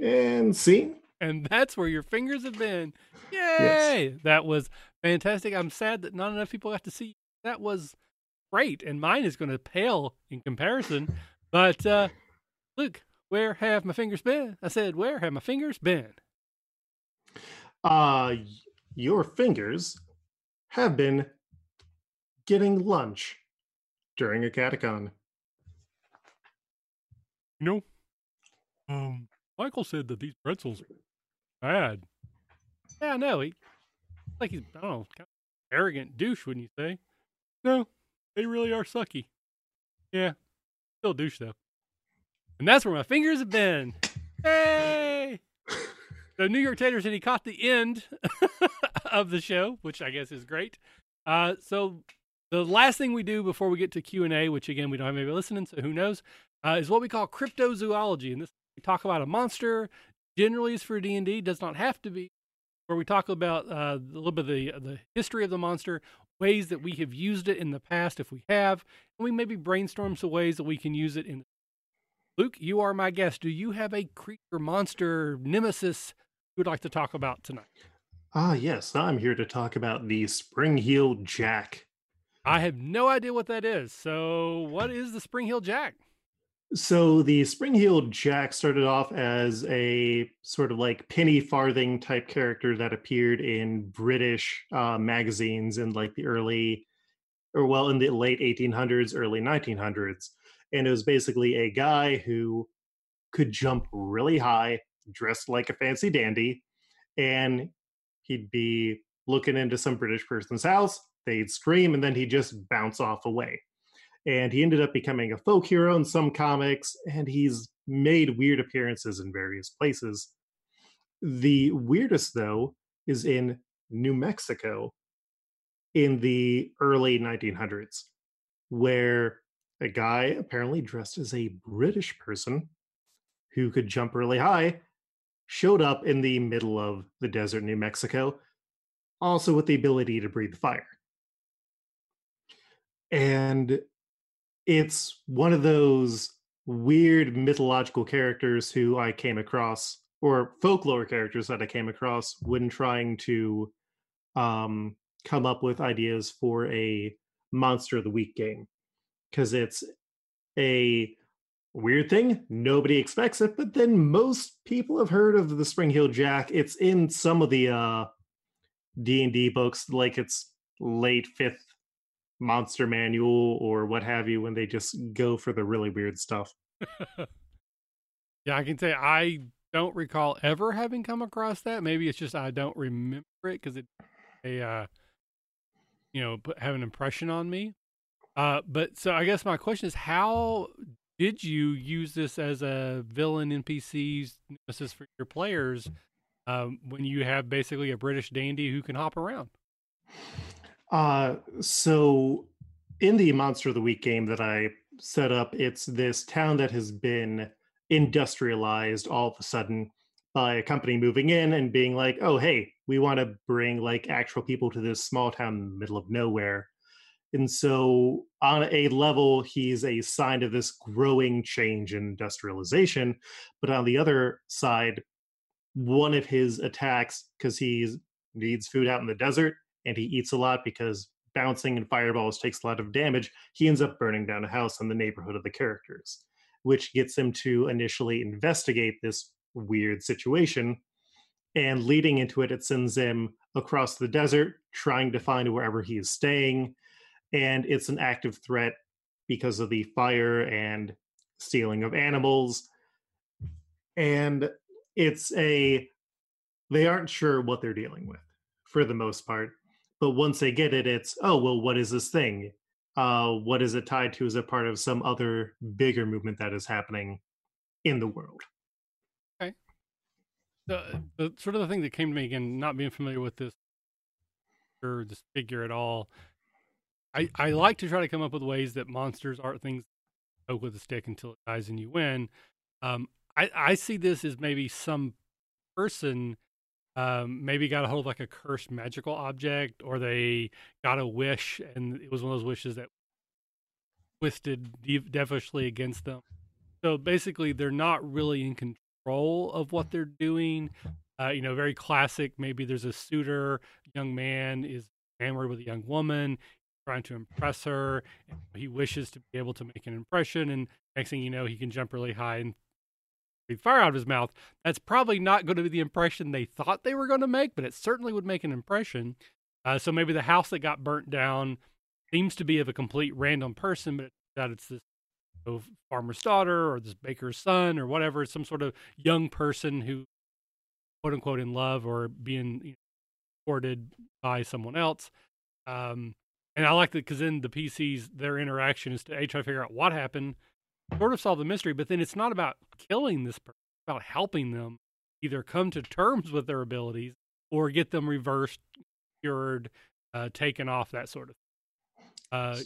And see? And that's where your fingers have been. Yay! Yes. That was fantastic. I'm sad that not enough people got to see. That was great. And mine is going to pale in comparison. But uh Luke, where have my fingers been? I said, where have my fingers been? Uh your fingers have been getting lunch during AcadeCon. You know, Michael said that these pretzels are bad. Yeah, no, he like he's I don't know, kind of arrogant douche, wouldn't you say? No, they really are sucky. Yeah, still douche though. And that's where my fingers have been. Hey! So New York Tater said he caught the end of the show, which I guess is great. Uh, so the last thing we do before we get to Q and A, which again we don't have anybody listening, so who knows, uh, is what we call cryptozoology, and this we talk about a monster. Generally, is for D and D. Does not have to be. Where we talk about uh, a little bit of the the history of the monster, ways that we have used it in the past, if we have, and we maybe brainstorm some ways that we can use it in. Luke, you are my guest. Do you have a creature, monster, nemesis you would like to talk about tonight? Ah, yes, I'm here to talk about the Spring Heel Jack. I have no idea what that is. So, what is the Spring Heel Jack? So, the Spring Heel Jack started off as a sort of like penny farthing type character that appeared in British uh, magazines in like the early, or well, in the late 1800s, early 1900s. And it was basically a guy who could jump really high, dressed like a fancy dandy, and he'd be looking into some British person's house, they'd scream, and then he'd just bounce off away. And he ended up becoming a folk hero in some comics, and he's made weird appearances in various places. The weirdest, though, is in New Mexico in the early 1900s, where a guy apparently dressed as a British person who could jump really high showed up in the middle of the desert, New Mexico, also with the ability to breathe fire. And it's one of those weird mythological characters who I came across, or folklore characters that I came across when trying to um, come up with ideas for a Monster of the Week game. Because it's a weird thing nobody expects it but then most people have heard of the spring heel jack it's in some of the uh d&d books like it's late fifth monster manual or what have you when they just go for the really weird stuff. Yeah i can say i don't recall ever having come across that. Maybe it's just i don't remember it because it a uh you know have an impression on me. Uh but so i guess my question is how did you use this as a villain NPC nemesis for your players um, when you have basically a British dandy who can hop around? Uh, so in the Monster of the Week game that I set up, it's this town that has been industrialized all of a sudden by a company moving in and being like, oh, hey, we want to bring like actual people to this small town in the middle of nowhere. And so, on a level, he's a sign of this growing change in industrialization. But on the other side, one of his attacks, because he needs food out in the desert and he eats a lot because bouncing and fireballs takes a lot of damage, he ends up burning down a house in the neighborhood of the characters, which gets him to initially investigate this weird situation. And leading into it, it sends him across the desert, trying to find wherever he is staying and it's an active threat because of the fire and stealing of animals and it's a they aren't sure what they're dealing with for the most part but once they get it it's oh well what is this thing? Uh what is it tied to? Is it part of some other bigger movement that is happening in the world? Okay. The, the sort of the thing that came to me again not being familiar with this or this figure at all I, I like to try to come up with ways that monsters aren't things poke with a stick until it dies and you win. Um, I, I see this as maybe some person um, maybe got a hold of like a cursed magical object or they got a wish and it was one of those wishes that twisted devilishly against them. So basically, they're not really in control of what they're doing. Uh, you know, very classic. Maybe there's a suitor, young man is enamored with a young woman trying to impress her. He wishes to be able to make an impression, and next thing you know, he can jump really high and fire out of his mouth. That's probably not going to be the impression they thought they were going to make, but it certainly would make an impression. Uh, so maybe the house that got burnt down seems to be of a complete random person, but that it's this know, farmer's daughter or this baker's son or whatever, some sort of young person who, quote unquote, in love or being you know, courted by someone else. Um, and I like that because then the PCs, their interaction is to try to figure out what happened, sort of solve the mystery, but then it's not about killing this person, it's about helping them either come to terms with their abilities or get them reversed, cured, uh, taken off, that sort of. Uh,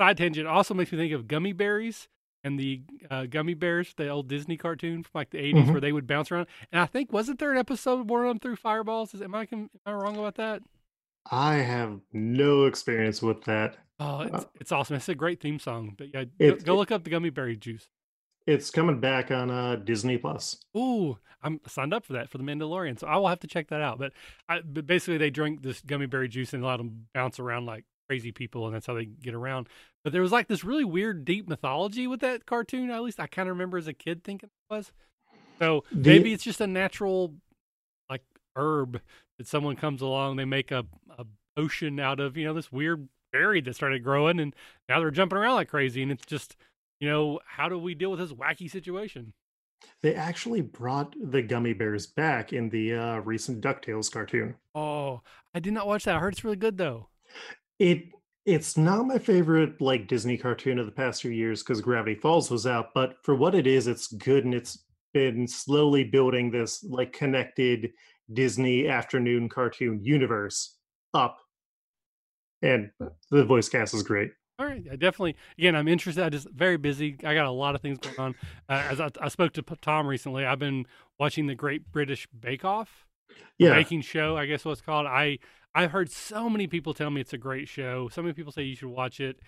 side tangent also makes me think of Gummy Berries and the uh, Gummi Bears, the old Disney cartoon from like the 80s Mhm. where they would bounce around. And I think wasn't there an episode where them threw fireballs? Is am I am I wrong about that? I have no experience with that. Oh, it's, Uh, it's awesome. It's a great theme song. But yeah, go, It- go it- look up the Gummy Berry Juice. It's coming back on uh, Disney Plus. Ooh, I'm signed up for that for the Mandalorian, so I will have to check that out. But, I, but basically, they drink this gummy berry juice and let them bounce around like crazy people, and that's how they get around. But there was like this really weird, deep mythology with that cartoon. At least I kind of remember as a kid thinking it was. So The- maybe it's just a natural, like herb that someone comes along, they make a a potion out of you know this weird berry that started growing, and now they're jumping around like crazy, and it's just. You know, how do we deal with this wacky situation? They actually brought the gummy bears back in the uh, recent DuckTales cartoon. Oh, I did not watch that. I heard it's really good though. It it's not my favorite like Disney cartoon of the past few years because Gravity Falls was out, but for what it is, it's good and it's been slowly building this like connected Disney afternoon cartoon universe up. And the voice cast is great. All right, I definitely. Again, I'm interested. I just very busy. I got a lot of things going on. Uh, as I, I spoke to Tom recently, I've been watching the Great British Bake Off, Yeah. baking show. I guess what's called. I I've heard so many people tell me it's a great show. So many people say you should watch it.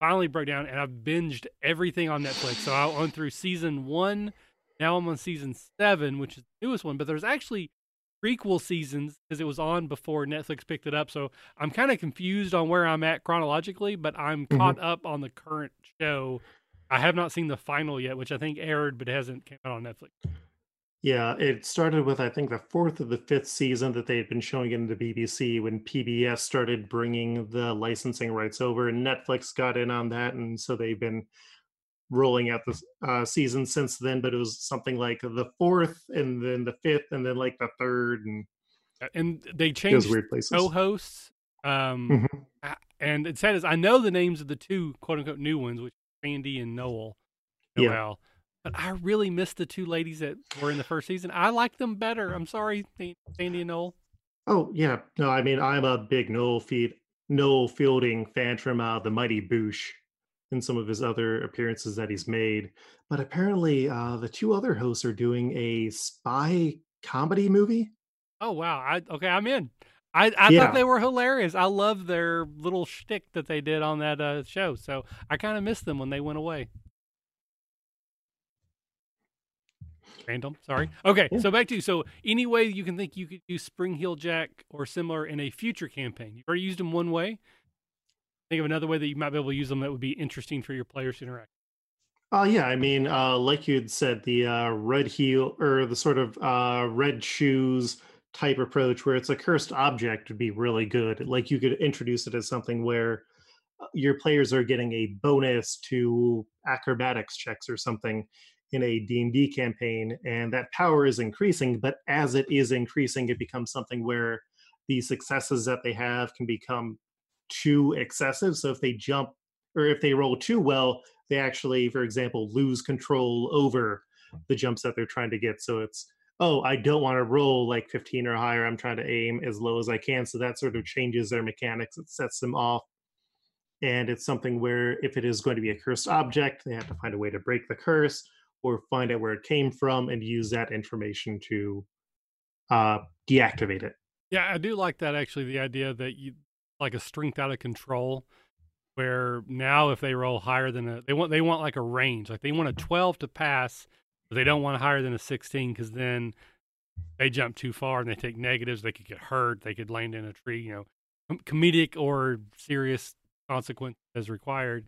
Finally broke down, and I've binged everything on Netflix. So I went through season one. Now I'm on season seven, which is the newest one. But there's actually prequel seasons because it was on before Netflix picked it up. So I'm kind of confused on where I'm at chronologically, but I'm Mhm. caught up on the current show. I have not seen the final yet, which I think aired but hasn't came out on Netflix. Yeah, it started with I think the fourth or the fifth season that they had been showing in the BBC when PBS started bringing the licensing rights over, and Netflix got in on that, and so they've been rolling out the uh, season since then. But it was something like the fourth, and then the fifth, and then like the third, and And they changed weird places. co-hosts. Um, Mhm. a- and it said is I know the names of the two quote unquote new ones, which are Sandi and Noel. Yeah. But I really miss the two ladies that were in the first season. I like them better. I'm sorry, Sandi and Noel. Oh yeah, no, I mean I'm a big Noel Feed Noel Fielding fan from uh, the Mighty Boosh and some of his other appearances that he's made. But apparently, uh, the two other hosts are doing a spy comedy movie. Oh wow! I okay, I'm in. I, I Yeah. thought they were hilarious. I love their little shtick that they did on that uh, show. So I kind of missed them when they went away. Random, sorry. Okay, Yeah. so back to you. So any way you can think you could use Spring Heel Jack or similar in a future campaign. You've already used them one way. Think of another way that you might be able to use them that would be interesting for your players to interact. Oh yeah, I mean, uh, like you'd said, the uh, red heel or the sort of uh, red shoes type approach, where it's a cursed object, would be really good. Like you could introduce it as something where uh, your players are getting a bonus to acrobatics checks or something in a D&D campaign and that power is increasing but as it is increasing it becomes something where the successes that they have can become too excessive so if they jump or if they roll too well they actually for example lose control over the jumps that they're trying to get. So it's oh i don't want to roll like 15 or higher. I'm trying to aim as low as i can. So that sort of changes their mechanics. It sets them off. And it's something where if it is going to be a cursed object they have to find a way to break the curse or find out where it came from and use that information to uh, deactivate it. Yeah, I do like that actually. The idea that you like a strength out of control, where now if they roll higher than a, they want they want like a range, like they want a twelve to pass, but they don't want higher than a sixteen because then they jump too far and they take negatives. They could get hurt. They could land in a tree. You know, com- comedic or serious consequence as required.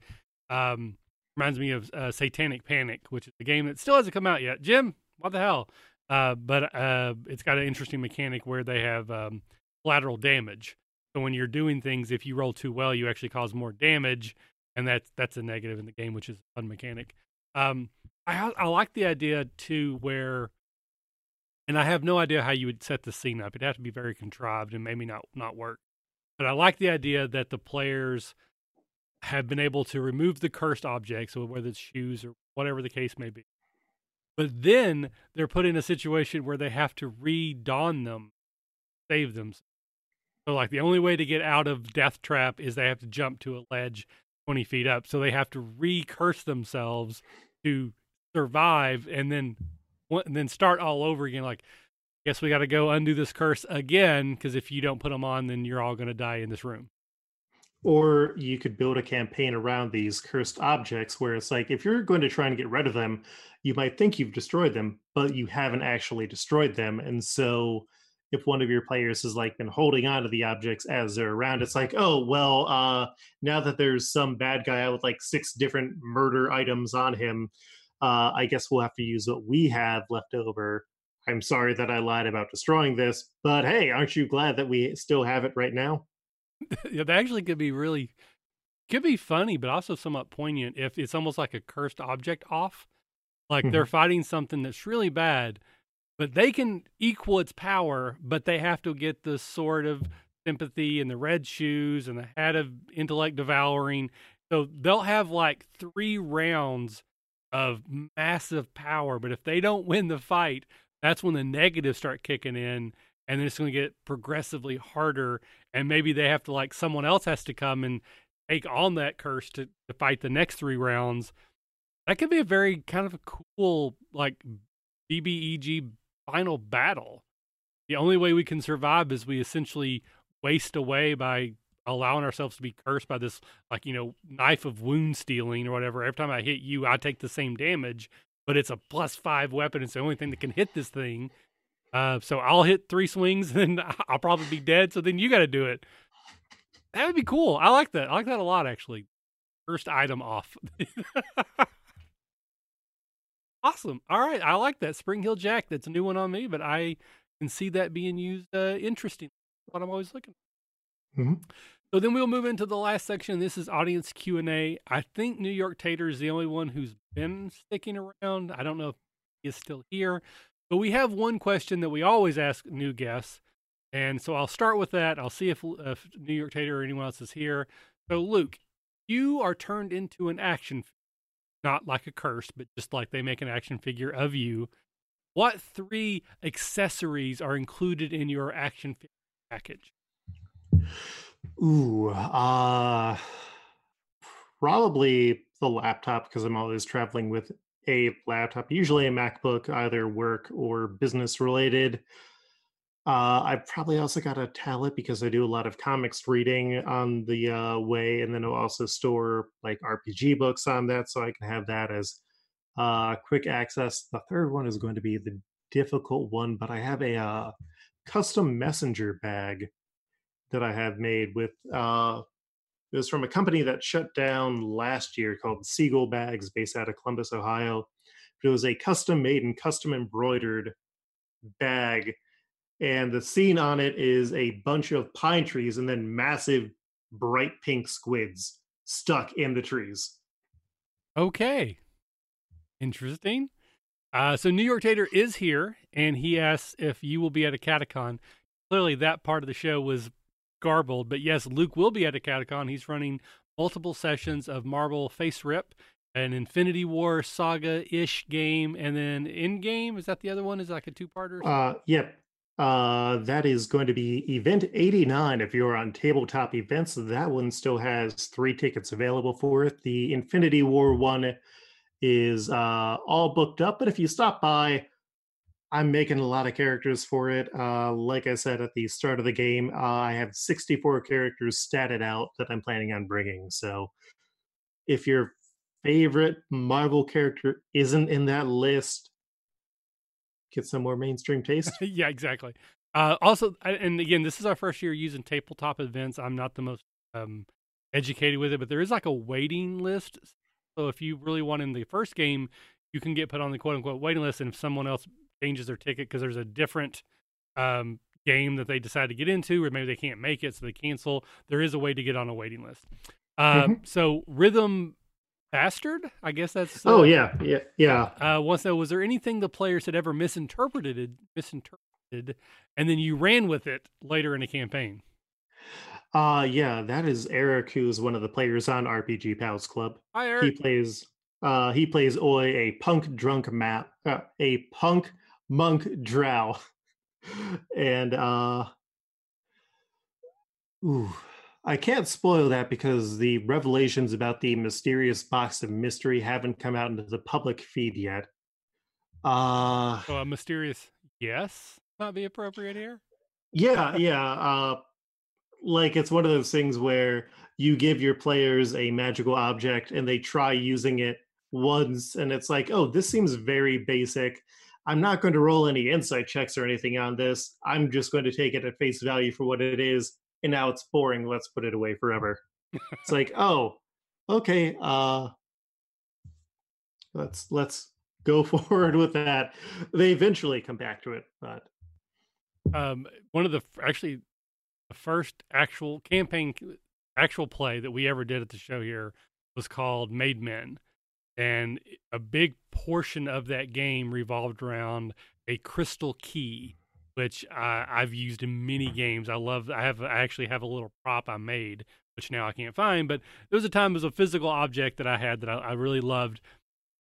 Um, reminds me of uh, Satanic Panic, which is a game that still hasn't come out yet. Jim, what the hell? Uh, but uh, it's got an interesting mechanic where they have um, collateral damage. So when you're doing things, if you roll too well, you actually cause more damage, and that's that's a negative in the game, which is a fun mechanic. Um, I I like the idea too where, and I have no idea how you would set the scene up. It'd have to be very contrived and maybe not not work. But I like the idea that the players have been able to remove the cursed objects, so whether it's shoes or whatever the case may be. But then they're put in a situation where they have to re-don them, save them. So, like, the only way to get out of Death Trap is they have to jump to a ledge 20 feet up. So they have to re-curse themselves to survive and then and then start all over again. Like, guess we got to go undo this curse again because if you don't put them on, then you're all going to die in this room. Or you could build a campaign around these cursed objects where it's like if you're going to try and get rid of them, you might think you've destroyed them, but you haven't actually destroyed them. And so if one of your players has like been holding on to the objects as they're around, it's like, oh well, uh now that there's some bad guy out with like six different murder items on him, uh, I guess we'll have to use what we have left over I'm sorry that I lied about destroying this, but hey, aren't you glad that we still have it right now? yeah, that actually could be really could be funny, but also somewhat poignant if it's almost like a cursed object off. Like mm-hmm. they're fighting something that's really bad, but they can equal its power, but they have to get the sword of sympathy and the red shoes and the hat of intellect devouring. So they'll have like three rounds of massive power, but if they don't win the fight, that's when the negatives start kicking in and then it's going to get progressively harder and maybe they have to like someone else has to come and take on that curse to, to fight the next three rounds that could be a very kind of a cool like bbeg final battle the only way we can survive is we essentially waste away by allowing ourselves to be cursed by this like you know knife of wound stealing or whatever every time i hit you i take the same damage but it's a plus five weapon. It's the only thing that can hit this thing. Uh, so I'll hit three swings and I'll probably be dead. So then you got to do it. That would be cool. I like that. I like that a lot, actually. First item off. awesome. All right. I like that. Spring Heel Jack. That's a new one on me, but I can see that being used uh, interesting. What I'm always looking mm-hmm. So then we'll move into the last section. This is audience Q and A. I think New York Tater is the only one who's been sticking around. I don't know if he is still here, but we have one question that we always ask new guests, and so I'll start with that. I'll see if, if New York Tater or anyone else is here. So Luke, you are turned into an action, not like a curse, but just like they make an action figure of you. What three accessories are included in your action package? Ooh, uh probably the laptop because I'm always traveling with a laptop, usually a MacBook, either work or business related. Uh, I've probably also got a tablet because I do a lot of comics reading on the uh, way, and then I'll also store like RPG books on that, so I can have that as uh, quick access. The third one is going to be the difficult one, but I have a uh, custom messenger bag that I have made with uh, it was from a company that shut down last year called Seagull Bags, based out of Columbus, Ohio. It was a custom made and custom embroidered bag, and the scene on it is a bunch of pine trees and then massive bright pink squids stuck in the trees. Okay, interesting. Uh, so New York Tater is here, and he asks if you will be at AcadeCon. Clearly, that part of the show was garbled. But yes, Luke will be at AcadeCon. He's running multiple sessions of Marvel FASERIP, an Infinity War saga ish game, and then Endgame. Is that the other one? Is that like a two parter? Uh, yep. Uh, that is going to be event 89 if you're on tabletop events. That one still has three tickets available for it. The Infinity War one is uh, all booked up, but if you stop by, I'm making a lot of characters for it. Uh, like I said at the start of the game, I have 64 characters statted out that I'm planning on bringing. So if your favorite Marvel character isn't in that list, get some more mainstream taste. yeah, exactly. Uh, also, and again, this is our first year using tabletop events. I'm not the most um, educated with it, but there is like a waiting list. So if you really want in the first game, you can get put on the quote unquote waiting list, and if someone else changes their ticket because there's a different um, game that they decide to get into, or maybe they can't make it, so they cancel. There is a way to get on a waiting list. Uh, mm-hmm. So Rhythm Bastard, I guess that's. Uh, oh yeah, yeah, yeah. Uh, once though, was there anything the players had ever misinterpreted, misinterpreted, and then you ran with it later in a campaign? Uh yeah, that is Eric, who's one of the players on RPG Pals Club. Hi, Eric. He plays uh he plays Oi, a punk drunk map, uh, a punk monk drow. and uh ooh, I can't spoil that because the revelations about the mysterious box of mystery haven't come out into the public feed yet. Uh so a mysterious yes not be appropriate here? Yeah, yeah. Uh like it's one of those things where you give your players a magical object and they try using it once and it's like oh this seems very basic i'm not going to roll any insight checks or anything on this i'm just going to take it at face value for what it is and now it's boring let's put it away forever it's like oh okay uh let's let's go forward with that they eventually come back to it but um one of the actually the first actual campaign, actual play that we ever did at the show here was called Made Men. And a big portion of that game revolved around a crystal key, which I, I've used in many games. I love. I have. I actually have a little prop I made, which now I can't find. But there was a time it was a physical object that I had that I, I really loved,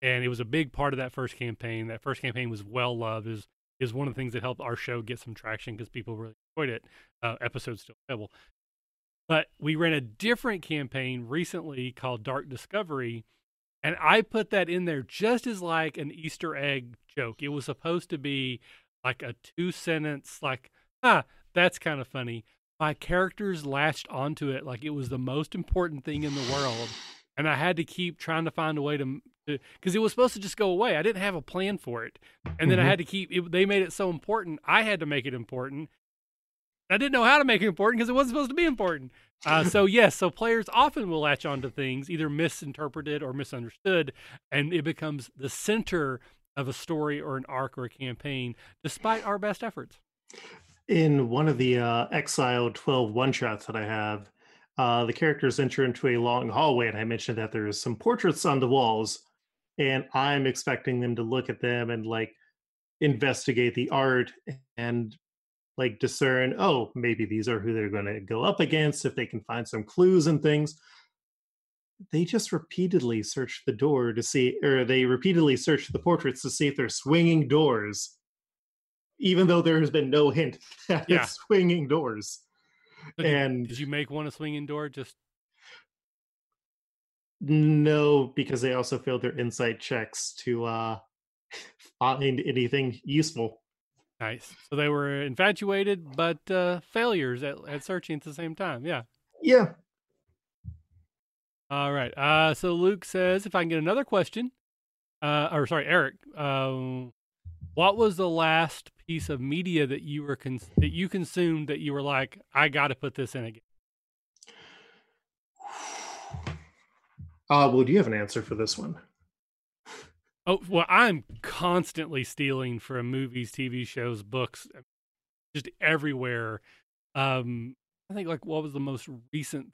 and it was a big part of that first campaign. That first campaign was well loved. Is is one of the things that helped our show get some traction because people really enjoyed it. Uh, episode's still available. But we ran a different campaign recently called Dark Discovery, and I put that in there just as like an Easter egg joke. It was supposed to be like a two sentence, like, ah, that's kind of funny. My characters latched onto it like it was the most important thing in the world. And I had to keep trying to find a way to because it was supposed to just go away. I didn't have a plan for it, and then mm-hmm. I had to keep. It, they made it so important. I had to make it important. I didn't know how to make it important because it wasn't supposed to be important. Uh, so yes, so players often will latch onto things either misinterpreted or misunderstood, and it becomes the center of a story or an arc or a campaign, despite our best efforts. In one of the uh, Exile 12 one shots that I have, uh, the characters enter into a long hallway, and I mentioned that there's some portraits on the walls and i'm expecting them to look at them and like investigate the art and like discern oh maybe these are who they're going to go up against if they can find some clues and things they just repeatedly search the door to see or they repeatedly search the portraits to see if they're swinging doors even though there has been no hint that yeah. it's swinging doors and did you make one a swinging door just no, because they also failed their insight checks to uh, find anything useful. Nice. So they were infatuated, but uh, failures at, at searching at the same time. Yeah. Yeah. All right. Uh, so Luke says, if I can get another question, uh, or sorry, Eric, um, what was the last piece of media that you were cons- that you consumed that you were like, I got to put this in again? Uh, well, do you have an answer for this one? Oh, well, I'm constantly stealing from movies, TV shows, books, just everywhere. Um, I think like what was the most recent?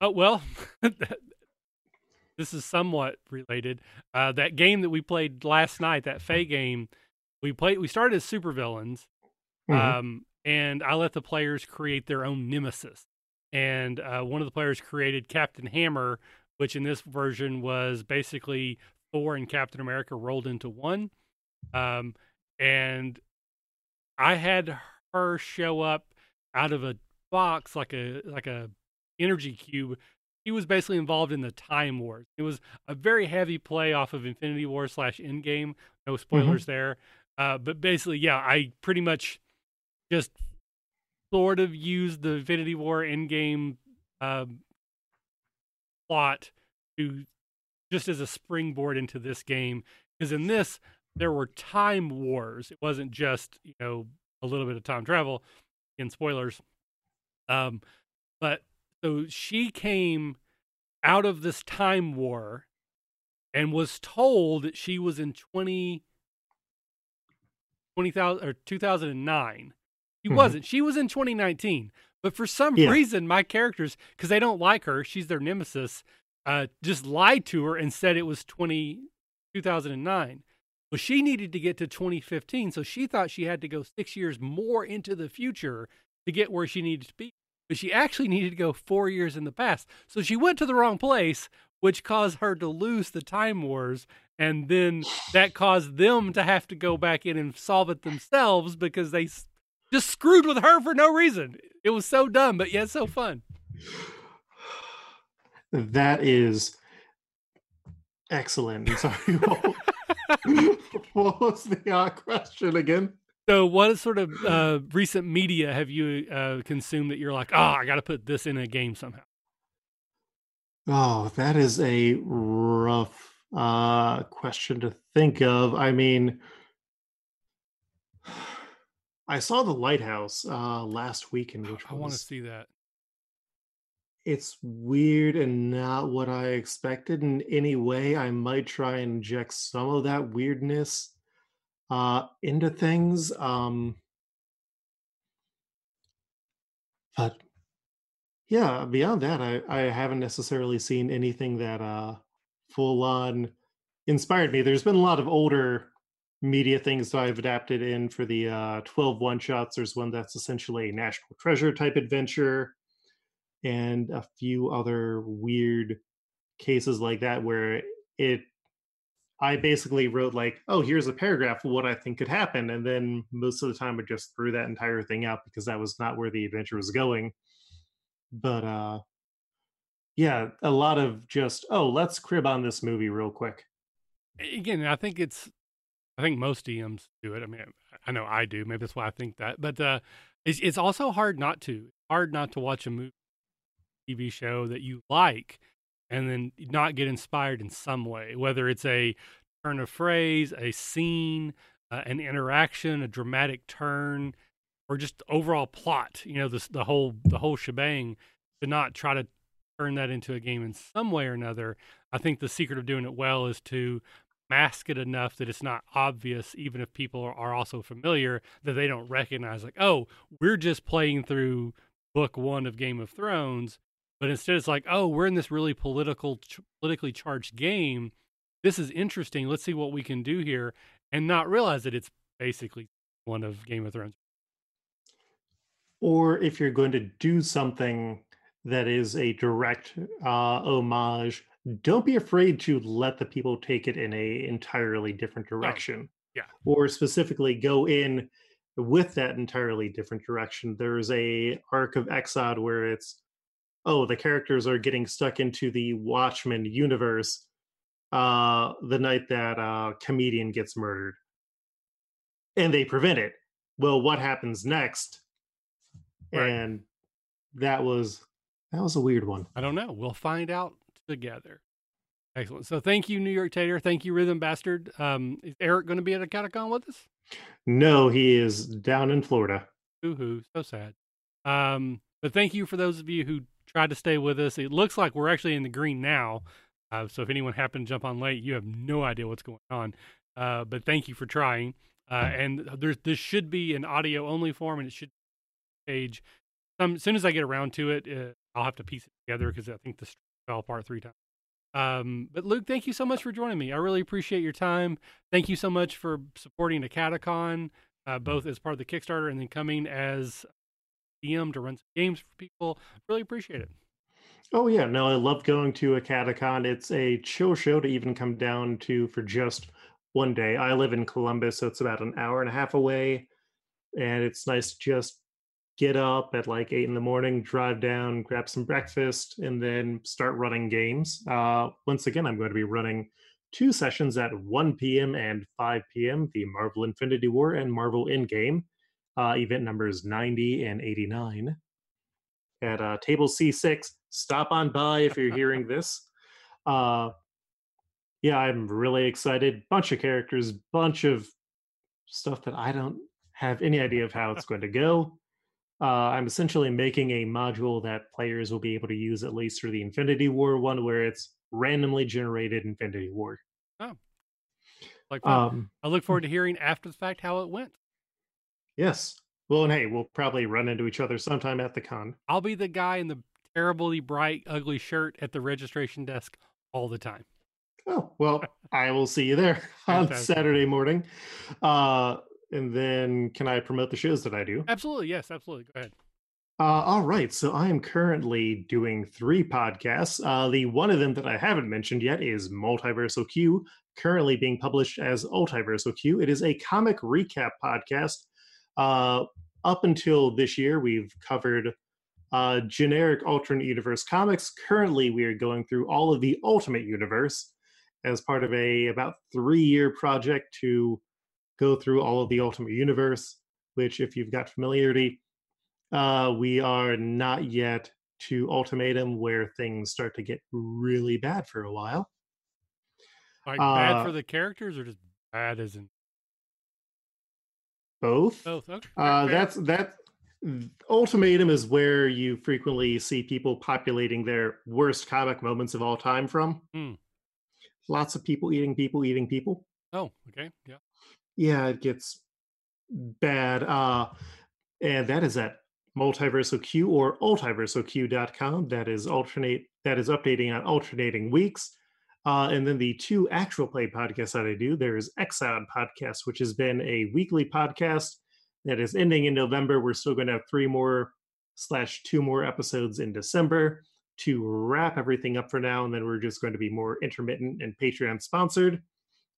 Oh well, this is somewhat related. Uh, that game that we played last night, that Fey game, we played. We started as supervillains, mm-hmm. um, and I let the players create their own nemesis and uh, one of the players created Captain Hammer, which in this version was basically Thor and Captain America rolled into one. Um, and I had her show up out of a box like a like a energy cube. He was basically involved in the Time Wars. It was a very heavy play off of Infinity War slash Endgame. No mm-hmm. spoilers mm-hmm. there, uh, but basically, yeah, I pretty much just sort of used the Infinity War Endgame um, plot to just as a springboard into this game. Because in this, there were time wars. It wasn't just you know a little bit of time travel. In spoilers, um, but so she came out of this time war and was told that she was in 20 20,000 or 2009 she mm-hmm. wasn't. She was in 2019, But for some Yeah. reason, my characters, because they don't like her, she's their nemesis, uh, just lied to her and said it was 20, 2009. Well, she needed to get to 2015, so she thought she had to go six years more into the future to get where she needed to be. But she actually needed to go four years in the past. So she went to the wrong place, which caused her to lose the Time Wars. And then that caused them to have to go back in and solve it themselves because they just screwed with her for no reason. It was so dumb, but yet so fun. That is excellent. I'm sorry. what was the question again? So, what sort of uh, recent media have you uh, consumed that you're like, oh, I got to put this in a game somehow? Oh, that is a rough uh, question to think of. I mean, I saw the lighthouse uh, last weekend, which I want to see that. it's weird and not what I expected in any way. I might try and inject some of that weirdness uh, into things. Um, but yeah, beyond that, I, I haven't necessarily seen anything that uh, full on inspired me. There's been a lot of older media things that I've adapted in for the uh, 12 one shots. There's one that's essentially a national treasure type adventure, and a few other weird cases like that where it I basically wrote like, oh, here's a paragraph of what I think could happen. And then most of the time I just threw that entire thing out because that was not where the adventure was going. But uh yeah, a lot of just, oh, let's crib on this movie real quick. Again, I think it's, I think most DMs do it. I mean, I know I do. Maybe that's why I think that. But uh, it's, it's also hard not to. Hard not to watch a movie, TV show that you like and then not get inspired in some way, whether it's a turn of phrase, a scene, uh, an interaction, a dramatic turn, or just overall plot. You know, this the whole the whole shebang. To not try to turn that into a game in some way or another. I think the secret of doing it well is to mask it enough that it's not obvious, even if people are also familiar, that they don't recognize, like, oh, we're just playing through book one of Game of Thrones. But instead, it's like, oh, we're in this really political, ch- politically charged game. This is interesting. Let's see what we can do here, and not realize that it's basically one of Game of Thrones. Or if you're going to do something that is a direct uh, homage, don't be afraid to let the people take it in a entirely different direction. yeah. Or specifically go in with that entirely different direction. There's a arc of Exiled where it's oh, the characters are getting stuck into the Watchmen universe uh the night that uh comedian gets murdered. And they prevent it. Well, what happens next? Right. And that was that was a weird one. I don't know. We'll find out together. Excellent. So thank you, New York Tater. Thank you, Rhythm Bastard. Um, is Eric going to be at AcadeCon with us? No, he is down in Florida. Hoo. So sad. Um, but thank you for those of you who tried to stay with us. It looks like we're actually in the green now. Uh, so if anyone happened to jump on late, you have no idea what's going on. Uh, but thank you for trying. Uh, and there's this should be an audio only form, and it should page. Some as soon as I get around to it, uh, I'll have to piece it together because I think the stream fell apart three times. Um, but Luke, thank you so much for joining me. I really appreciate your time. Thank you so much for supporting the AcadeCon, uh, both as part of the Kickstarter and then coming as DM to run some games for people. Really appreciate it. Oh yeah, no, I love going to AcadeCon. It's a chill show to even come down to for just one day. I live in Columbus, so it's about an hour and a half away, and it's nice to just get up at like eight in the morning, drive down, grab some breakfast, and then start running games. Uh, once again, I'm going to be running two sessions at 1 p.m. and 5 p.m. The Marvel Infinity War and Marvel Endgame, uh, event numbers 90 and 89 at uh, table C6. Stop on by if you're hearing this. Uh, yeah, I'm really excited. Bunch of characters, bunch of stuff that I don't have any idea of how it's going to go. Uh, I'm essentially making a module that players will be able to use at least for the Infinity War one, where it's randomly generated Infinity War. Oh, like. Um, I look forward to hearing after the fact how it went. Yes, Well, and hey, we'll probably run into each other sometime at the con. I'll be the guy in the terribly bright, ugly shirt at the registration desk all the time. Oh, well, I will see you there on Saturday morning. Uh, and then can I promote the shows that I do? Absolutely. Yes, absolutely. Go ahead. Uh, all right. So I am currently doing three podcasts. Uh, the one of them that I haven't mentioned yet is Multiversal Q, currently being published as Ultiversal Q. It is a comic recap podcast. Uh, up until this year, we've covered uh, generic alternate universe comics. Currently, we are going through all of the Ultimate Universe as part of a about three year project to go through all of the Ultimate Universe. Which, if you've got familiarity, uh, we are not yet to Ultimatum, where things start to get really bad for a while. Like bad Uh, for the characters or just bad as in Both. both? Okay. Uh, that's that. Ultimatum is where you frequently see people populating their worst comic moments of all time from. Hmm. Lots of people eating people eating people. Oh, okay. Yeah. Yeah, it gets bad. Uh, and that is at Multiversal Q or ultiversalq.com. That is alternate. That is updating on alternating weeks. Uh, and then the two actual play podcasts that I do, there's Exiled Podcast, which has been a weekly podcast that is ending in November. We're still going to have three more slash two more episodes in December to wrap everything up for now. And then we're just going to be more intermittent and Patreon sponsored.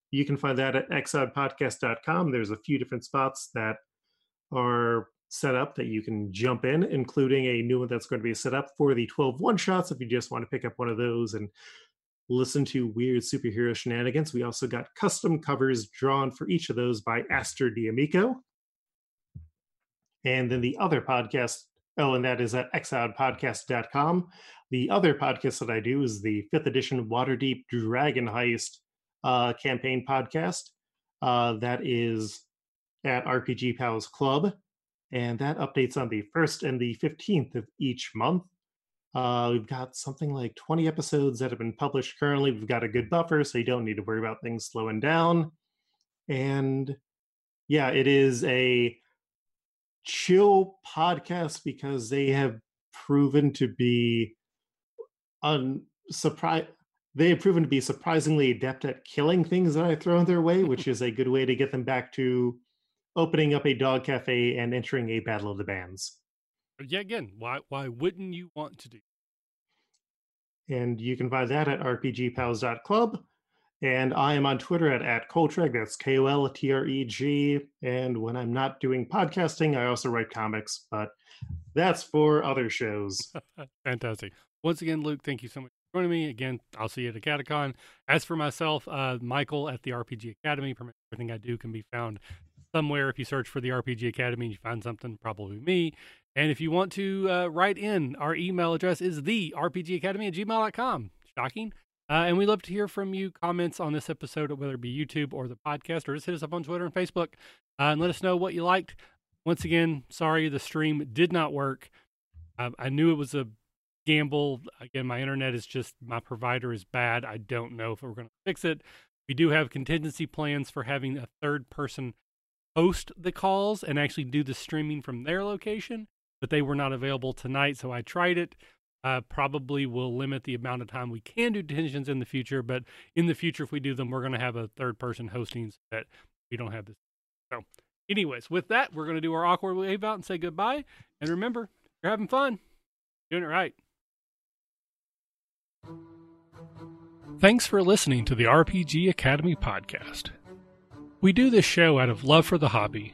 You can find that at exiledpodcast.com. There's a few different spots that are set up that you can jump in, including a new one that's going to be set up for the 12 one shots if you just want to pick up one of those and listen to weird superhero shenanigans. We also got custom covers drawn for each of those by Aster Diamico. And then the other podcast, oh, and that is at exiledpodcast.com. The other podcast that I do is the fifth edition Waterdeep Dragon Heist uh, campaign podcast. Uh, that is at RPG Pals Club, and that updates on the first and the 15th of each month. Uh, we've got something like 20 episodes that have been published currently. We've got a good buffer, so you don't need to worry about things slowing down. And yeah, it is a chill podcast because they have proven to be unsurprised. They have proven to be surprisingly adept at killing things that I throw in their way, which is a good way to get them back to opening up a dog cafe and entering a battle of the bands. Yeah, again, why why wouldn't you want to do? And you can find that at rpgpals.club. And I am on Twitter at, at Koltreg. That's K O L T R E G. And when I'm not doing podcasting, I also write comics, but that's for other shows. Fantastic. Once again, Luke, thank you so much for joining me. Again, I'll see you at the AcadeCon. As for myself, uh, Michael at the RPG Academy. Everything I do can be found somewhere. If you search for the RPG Academy and you find something, probably me. And if you want to uh, write in, our email address is the RPG Academy at gmail.com. Shocking. Uh, and we love to hear from you comments on this episode, whether it be YouTube or the podcast, or just hit us up on Twitter and Facebook uh, and let us know what you liked. Once again, sorry the stream did not work. I, I knew it was a gamble. Again, my internet is just, my provider is bad. I don't know if we're going to fix it. We do have contingency plans for having a third person host the calls and actually do the streaming from their location, but they were not available tonight. So I tried it. Uh, probably will limit the amount of time we can do detentions in the future, but in the future, if we do them, we're going to have a third person hosting so that we don't have this. So, anyways, with that, we're going to do our awkward wave out and say goodbye. And remember, you're having fun, doing it right. Thanks for listening to the RPG Academy podcast. We do this show out of love for the hobby